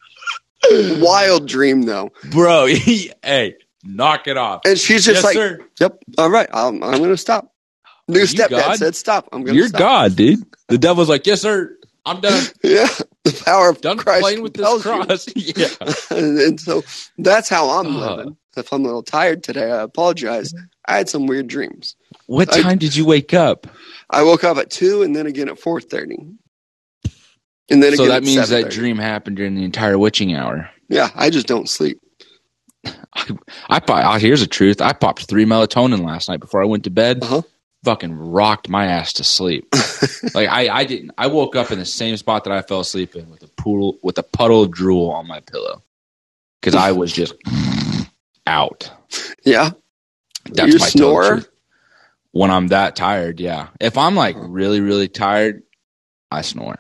Wild dream though, Bro, hey, knock it off. and she's just yes, like, sir. "Yep, all right, I'm, I'm going to stop." New stepdad said, "Stop." I'm going to You're stop. God, dude. The devil's like, yes, sir. I'm done. Yeah, the power of Done Christ playing with this compels cross. yeah. and, and so that's how I'm Uh. living. If I'm a little tired today, I apologize. I had some weird dreams. What I- time did you wake up? I woke up at two, and then again at four thirty, and then again. So again that at means that dream happened during the entire witching hour. Yeah, I just don't sleep. I pop, oh, here's the truth. I popped three melatonin last night before I went to bed. Uh-huh. Fucking rocked my ass to sleep. like I, I didn't. I woke up in the same spot that I fell asleep in with a pool with a puddle of drool on my pillow because I was just out. Yeah, That's you my snore. When I'm that tired, yeah. If I'm like really, really tired, I snore.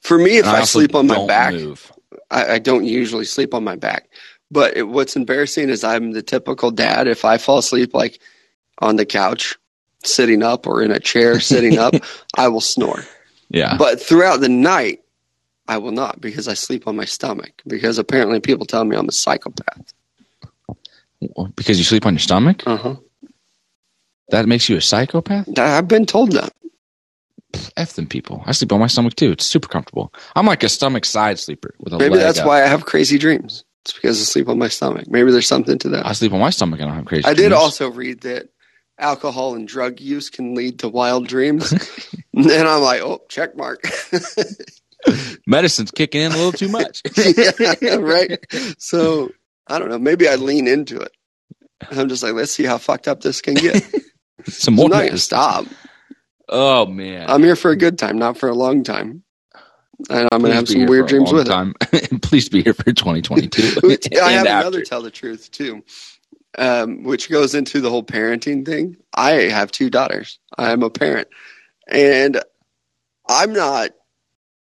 For me, if And I, sleep on my back. I, I don't usually sleep on my back. But it, what's embarrassing is I'm the typical dad. If I fall asleep like on the couch, sitting up, or in a chair sitting up, I will snore. yeah. But throughout the night, I will not because I sleep on my stomach. Because apparently people tell me I'm a psychopath. because you sleep on your stomach, Uh huh. that makes you a psychopath. I've been told that. F them people. I sleep on my stomach too. It's super comfortable. I'm like a stomach side sleeper with a Maybe that's up. why I have crazy dreams. It's because I sleep on my stomach. Maybe there's something to that. I sleep on my stomach and I don't have crazy. I did also read that alcohol and drug use can lead to wild dreams. and I'm like, oh, check mark. Medicine's kicking in a little too much. yeah, right. So I don't know. Maybe I lean into it. I'm just like, let's see how fucked up this can get. Some I'm more. not gonna stop. Oh man. I'm here for a good time, not for a long time. And I'm gonna have some weird dreams with time. Please be here for 2022. I have and another tell the truth too, um, which goes into the whole parenting thing. I have two daughters. I am a parent, and I'm not.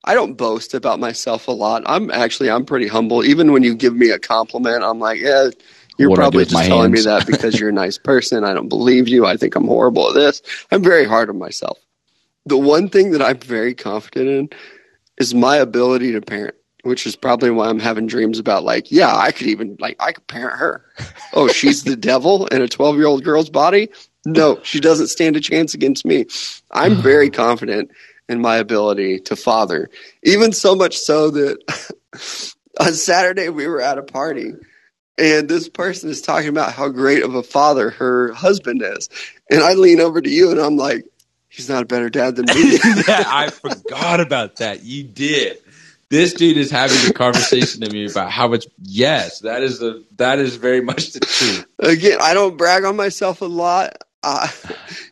I don't boast about myself a lot. I'm actually I'm pretty humble. Even when you give me a compliment, I'm like, yeah, you're What do I do probably just telling me that because you're a nice person. I don't believe you. I think I'm horrible at this. I'm very hard on myself. The one thing that I'm very confident in is my ability to parent, which is probably why I'm having dreams about like, yeah, I could even like I could parent her. Oh, she's the devil in a 12 year old girl's body. No, she doesn't stand a chance against me. I'm mm-hmm. very confident in my ability to father, even so much so that on Saturday we were at a party and this person is talking about how great of a father her husband is. And I lean over to you and I'm like, he's not a better dad than me. yeah, I forgot about that. You did. This dude is having a conversation to me about how much. Yes, that is the that is very much the truth. Again, I don't brag on myself a lot. Uh,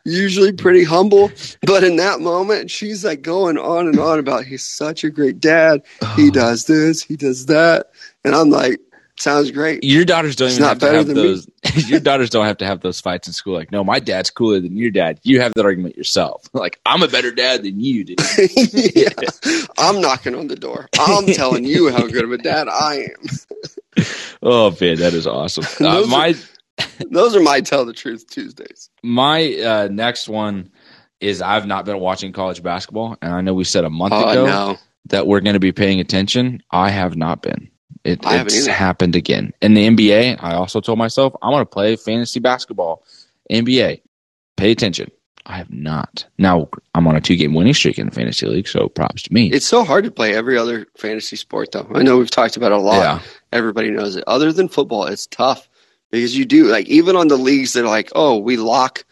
usually pretty humble, but in that moment, she's like going on and on about he's such a great dad. He does this, he does that, and I'm like, sounds great. Your daughters don't It's even not have to have those. your daughters don't have to have those fights in school. Like, no, my dad's cooler than your dad. You have that argument yourself. Like, I'm a better dad than you, dude. yeah. I'm knocking on the door. I'm telling you how good of a dad I am. Oh man, that is awesome. Uh, Those are- my Those are my tell the truth Tuesdays. my uh, next one is I've not been watching college basketball, and I know we said a month Oh ago no. that we're going to be paying attention. I have not been. It, it's happened again. In the NBA, I also told myself I'm going to play fantasy basketball. NBA, pay attention. I have not. Now I'm on a two game winning streak in the fantasy league, so props to me. It's so hard to play every other fantasy sport though. I know we've talked about it a lot. yeah, Everybody knows it. Other than football, it's tough because you do like even on the leagues that are like, oh, we lock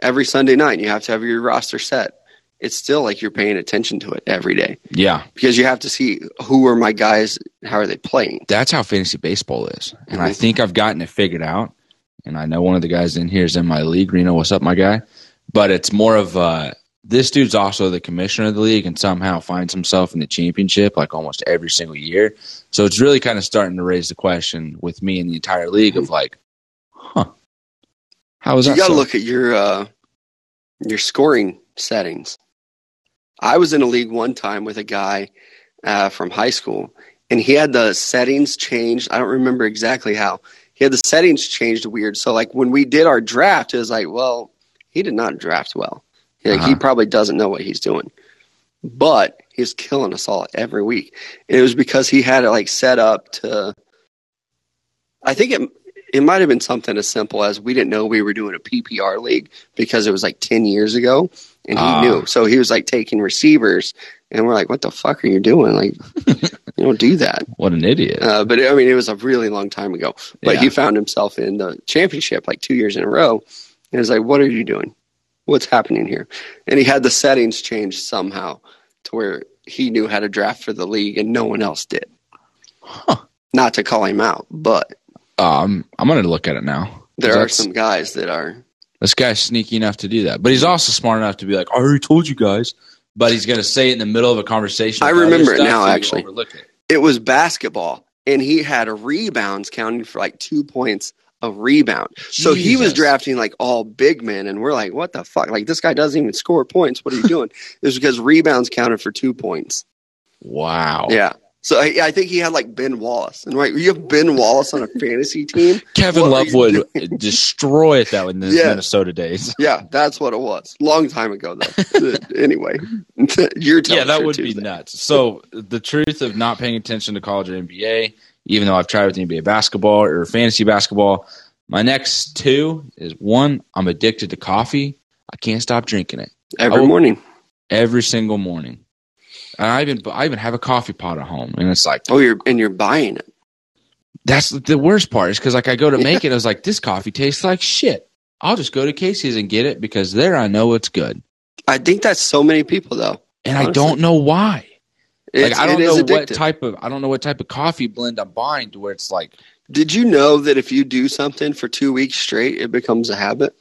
every Sunday night and you have to have your roster set. It's still like you're paying attention to it every day yeah. because you have to see who are my guys, how are they playing. That's how fantasy baseball is, and I Mhm. think I've gotten it figured out. And I know one of the guys in here is in my league. Reno, what's up, my guy? But it's more of uh, this dude's also the commissioner of the league, and somehow finds himself in the championship like almost every single year. So it's really kind of starting to raise the question with me and the entire league of like, huh, how is you that? You got to so? look at your uh, your scoring settings. I was in a league one time with a guy uh, from high school, and he had the settings changed. I don't remember exactly how. He had the settings changed weird. So, like when we did our draft, it was like, well, he did not draft well. Like he Uh-huh. probably doesn't know what he's doing, but he's killing us all every week. And it was because he had it like set up to. I think it it might have been something as simple as we didn't know we were doing a PPR league because it was like 10 years ago and he Ah. knew. So he was like taking receivers and we're like, what the fuck are you doing? Like, you don't do that. What an idiot! Uh, but I mean, it was a really long time ago. But Yeah. he found himself in the championship like two years in a row. And he was like, what are you doing? What's happening here? And he had the settings changed somehow to where he knew how to draft for the league and no one else did. Huh. Not to call him out, but Um, I'm gonna look at it now. there are some guys that are This guy's sneaky enough to do that, but he's also smart enough to be like, "I already told you guys," but he's gonna say it in the middle of a conversation. I remember it now, so actually. it. it was basketball and he had rebounds counting for like two points of rebound. So he was drafting like all big men and we're like, what the fuck? Like this guy doesn't even score points. What are you doing? it was because rebounds counted for two points. Wow. Yeah. So I, I think he had like Ben Wallace. And right, you have Ben Wallace on a fantasy team. Kevin Love would destroy it though in the Yeah. Minnesota days. Yeah, that's what it was. Long time ago though. Uh, anyway, you're telling yeah, that would be nuts. So the truth of not paying attention to college or NBA, even though I've tried with NBA basketball or fantasy basketball, my next two is one, I'm addicted to coffee. I can't stop drinking it every Oh. morning. every single morning. And I even I even have a coffee pot at home, and it's like Oh, you're and you're buying it. that's the worst part is because like I go to make it, I was like, this coffee tastes like shit. I'll just go to Casey's and get it because there I know it's good, I think that's so many people though. and I don't know why. Like I don't know is what type of I don't know what type of coffee blend I'm buying to where it's like Did you know that if you do something for two weeks straight, it becomes a habit?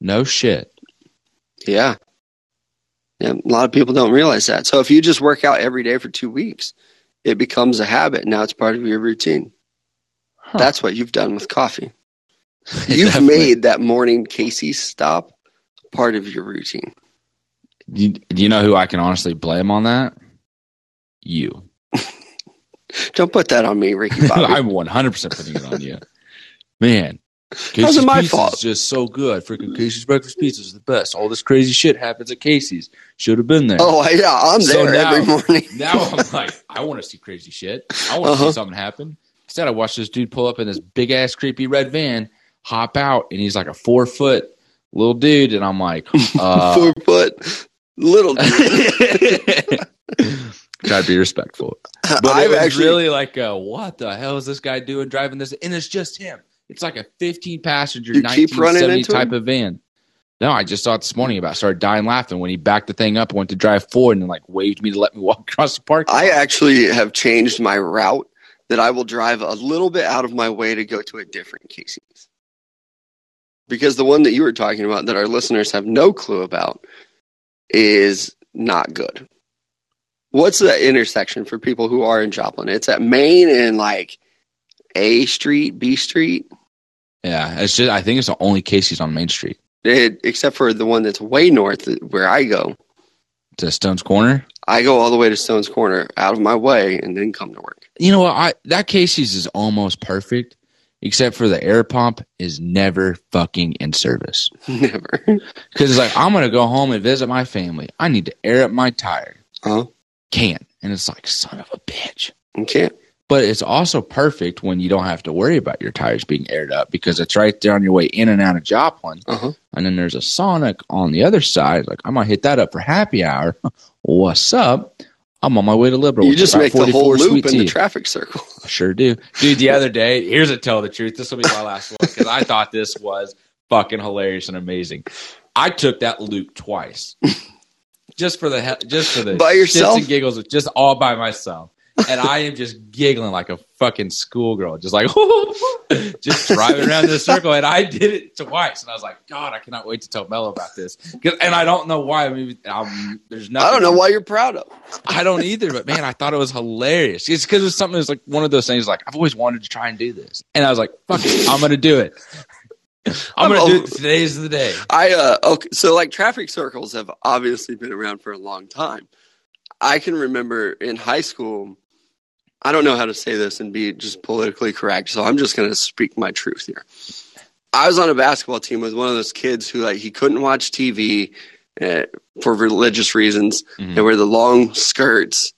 no shit. Yeah. Yeah. A lot of people don't realize that. So if you just work out every day for two weeks, it becomes a habit. Now it's part of your routine. Huh. That's what you've done with coffee. You've Definitely. made that morning Casey stop part of your routine. You, do you know who I can honestly blame on that? You. Don't put that on me, Ricky Bobby. I'm 100 percent putting it on you, man. How's Casey's it my Pizza fault? is just so good. Freaking Casey's breakfast pizza is the best. All this crazy shit happens at Casey's. Should have been there. oh, yeah. I'm So there now- every morning. Now I'm like, I want to see crazy shit. I want to Uh-huh. see something happen. Instead, I watched this dude pull up in this big ass creepy red van, hop out, and he's like a four foot little dude, and I'm like, uh, Four foot little dude. Try to be respectful. But I've it was actually really like, uh, what the hell is this guy doing driving this? And it's just him. It's like a 15 passenger, You keep running 1970 into type him? of van. No, I just saw it this morning about. Started dying laughing when he backed the thing up, went to drive forward, and like waved me to let me walk across the park. I actually have changed my route that I will drive a little bit out of my way to go to a different Casey's. Because the one that you were talking about that our listeners have no clue about is not good. What's the intersection for people who are in Joplin? It's at Main and like A Street, B Street, yeah, it's just. I think it's the only Casey's on Main Street. it, except for the one that's way north where I go. To Stone's Corner. I go all the way to Stone's Corner out of my way and then come to work. You know what? I that Casey's is almost perfect, except for the air pump is never fucking in service. Never. Because it's like I'm gonna go home and visit my family. I need to air up my tire. Oh, Can't. And it's like son of a bitch. you can't. But it's also perfect when you don't have to worry about your tires being aired up because it's right there on your way in and out of Joplin. Uh huh. And then there's a Sonic on the other side. Like I'm gonna hit that up for happy hour. What's up? I'm on my way to Liberal. You just make the whole loop in the traffic circle. I sure do. Dude, the other day, here's a tell the truth. This will be my last one because I thought this was fucking hilarious and amazing. I took that loop twice. Just for the he- just for the By shits yourself? and giggles, just all by myself. And I am just giggling like a fucking schoolgirl, just like just driving around this circle. And I did it twice, and I was like, God, I cannot wait to tell Mel about this. And I don't know why. I mean, um, there's nothing. I don't know why you're proud of. I don't either, but man, I thought it was hilarious. It's because it's something that's like one of those things. Like I've always wanted to try and do this, and I was like, "Fuck it, I'm gonna do it. I'm gonna do it. Today's the day." I uh okay, so like traffic circles have obviously been around for a long time. I can remember in high school. I don't know how to say this and be just politically correct, so I'm just going to speak my truth here. I was on a basketball team with one of those kids who like he couldn't watch TV uh, for religious reasons. Mhm. They wear the long skirts,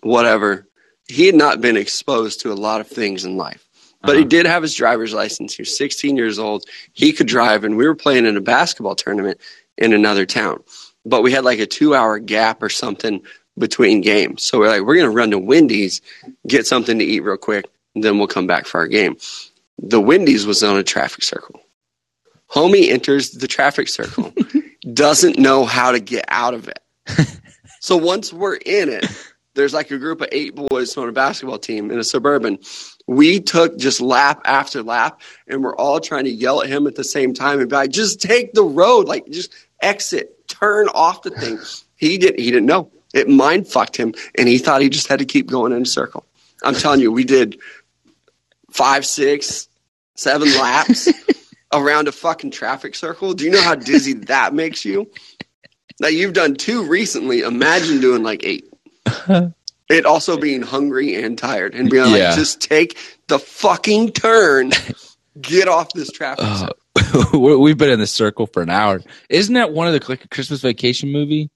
whatever. He had not been exposed to a lot of things in life, but he Uh-huh. did have his driver's license. He was 16 years old. He could drive, and we were playing in a basketball tournament in another town. But we had like a two hour gap or something between games. So we're like, we're going to run to Wendy's, get something to eat real quick, and then we'll come back for our game. The Wendy's was on a traffic circle. Homie enters the traffic circle, doesn't know how to get out of it. so once we're in it, there's like a group of eight boys on a basketball team in a suburban. We took just lap after lap, and we're all trying to yell at him at the same time and be like, "Just take the road, like just exit, turn off the thing." He didn't. He didn't know. It mind fucked him, and he thought he just had to keep going in a circle. I'm telling you, we did five, six, seven laps around a fucking traffic circle. Do you know how dizzy that makes you? Now you've done two recently. Imagine doing like eight. It also being hungry and tired and being Yeah. like, just take the fucking turn, get off this traffic. Uh, We've been in the circle for an hour. Isn't that one of the like Christmas Vacation movie,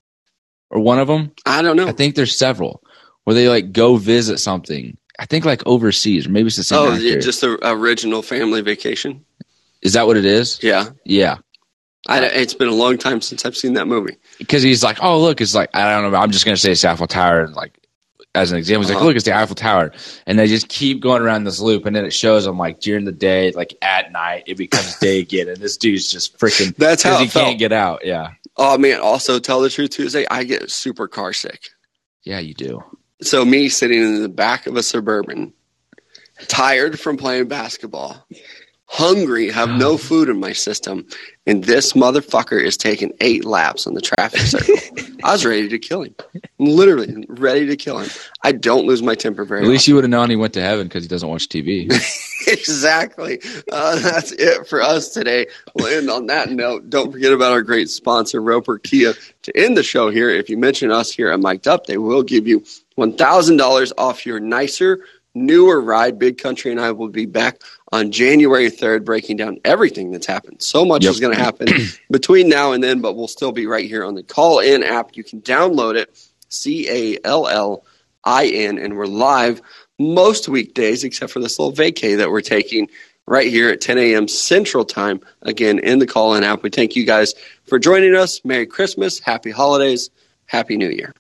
or one of them? I don't know. I think there's several where they like go visit something. I think like overseas, or maybe it's the same. Oh, actor. just the original family vacation. is that what it is? Yeah, Yeah, I, it's been a long time since I've seen that movie. because he's like, oh look, it's like I don't know. I'm just gonna say the Tower, and like as an example, he's like, Uh-huh. look, it's the Eiffel Tower, and they just keep going around this loop, and then it shows them like during the day, like at night, it becomes day again, and this dude's just freaking That's how he felt. can't get out. Yeah, Oh man! Also, tell the truth Tuesday, I get super car sick. yeah, you do. So me sitting in the back of a suburban, tired from playing basketball, hungry, have no food in my system, and this motherfucker is taking eight laps on the traffic circle. I was ready to kill him, literally ready to kill him. I don't lose my temper very. At least you would have known he went to heaven because he doesn't watch TV. exactly. Uh, that's it for us today. We'll end on that note. Don't forget about our great sponsor, Roper Kia. To end the show here, if you mention us here at Mic'd Up, they will give you $1,000 off your nicer, newer ride. Big Country and I will be back on January 3rd, breaking down everything that's happened. So much Yep. is going to happen between now and then, but we'll still be right here on the Call In app. You can download it, C A L L I N, and we're live most weekdays except for this little vacay that we're taking right here at 10 a.m. Central Time. Again, in the call in app. We thank you guys for joining us. Merry Christmas, Happy Holidays, Happy New Year.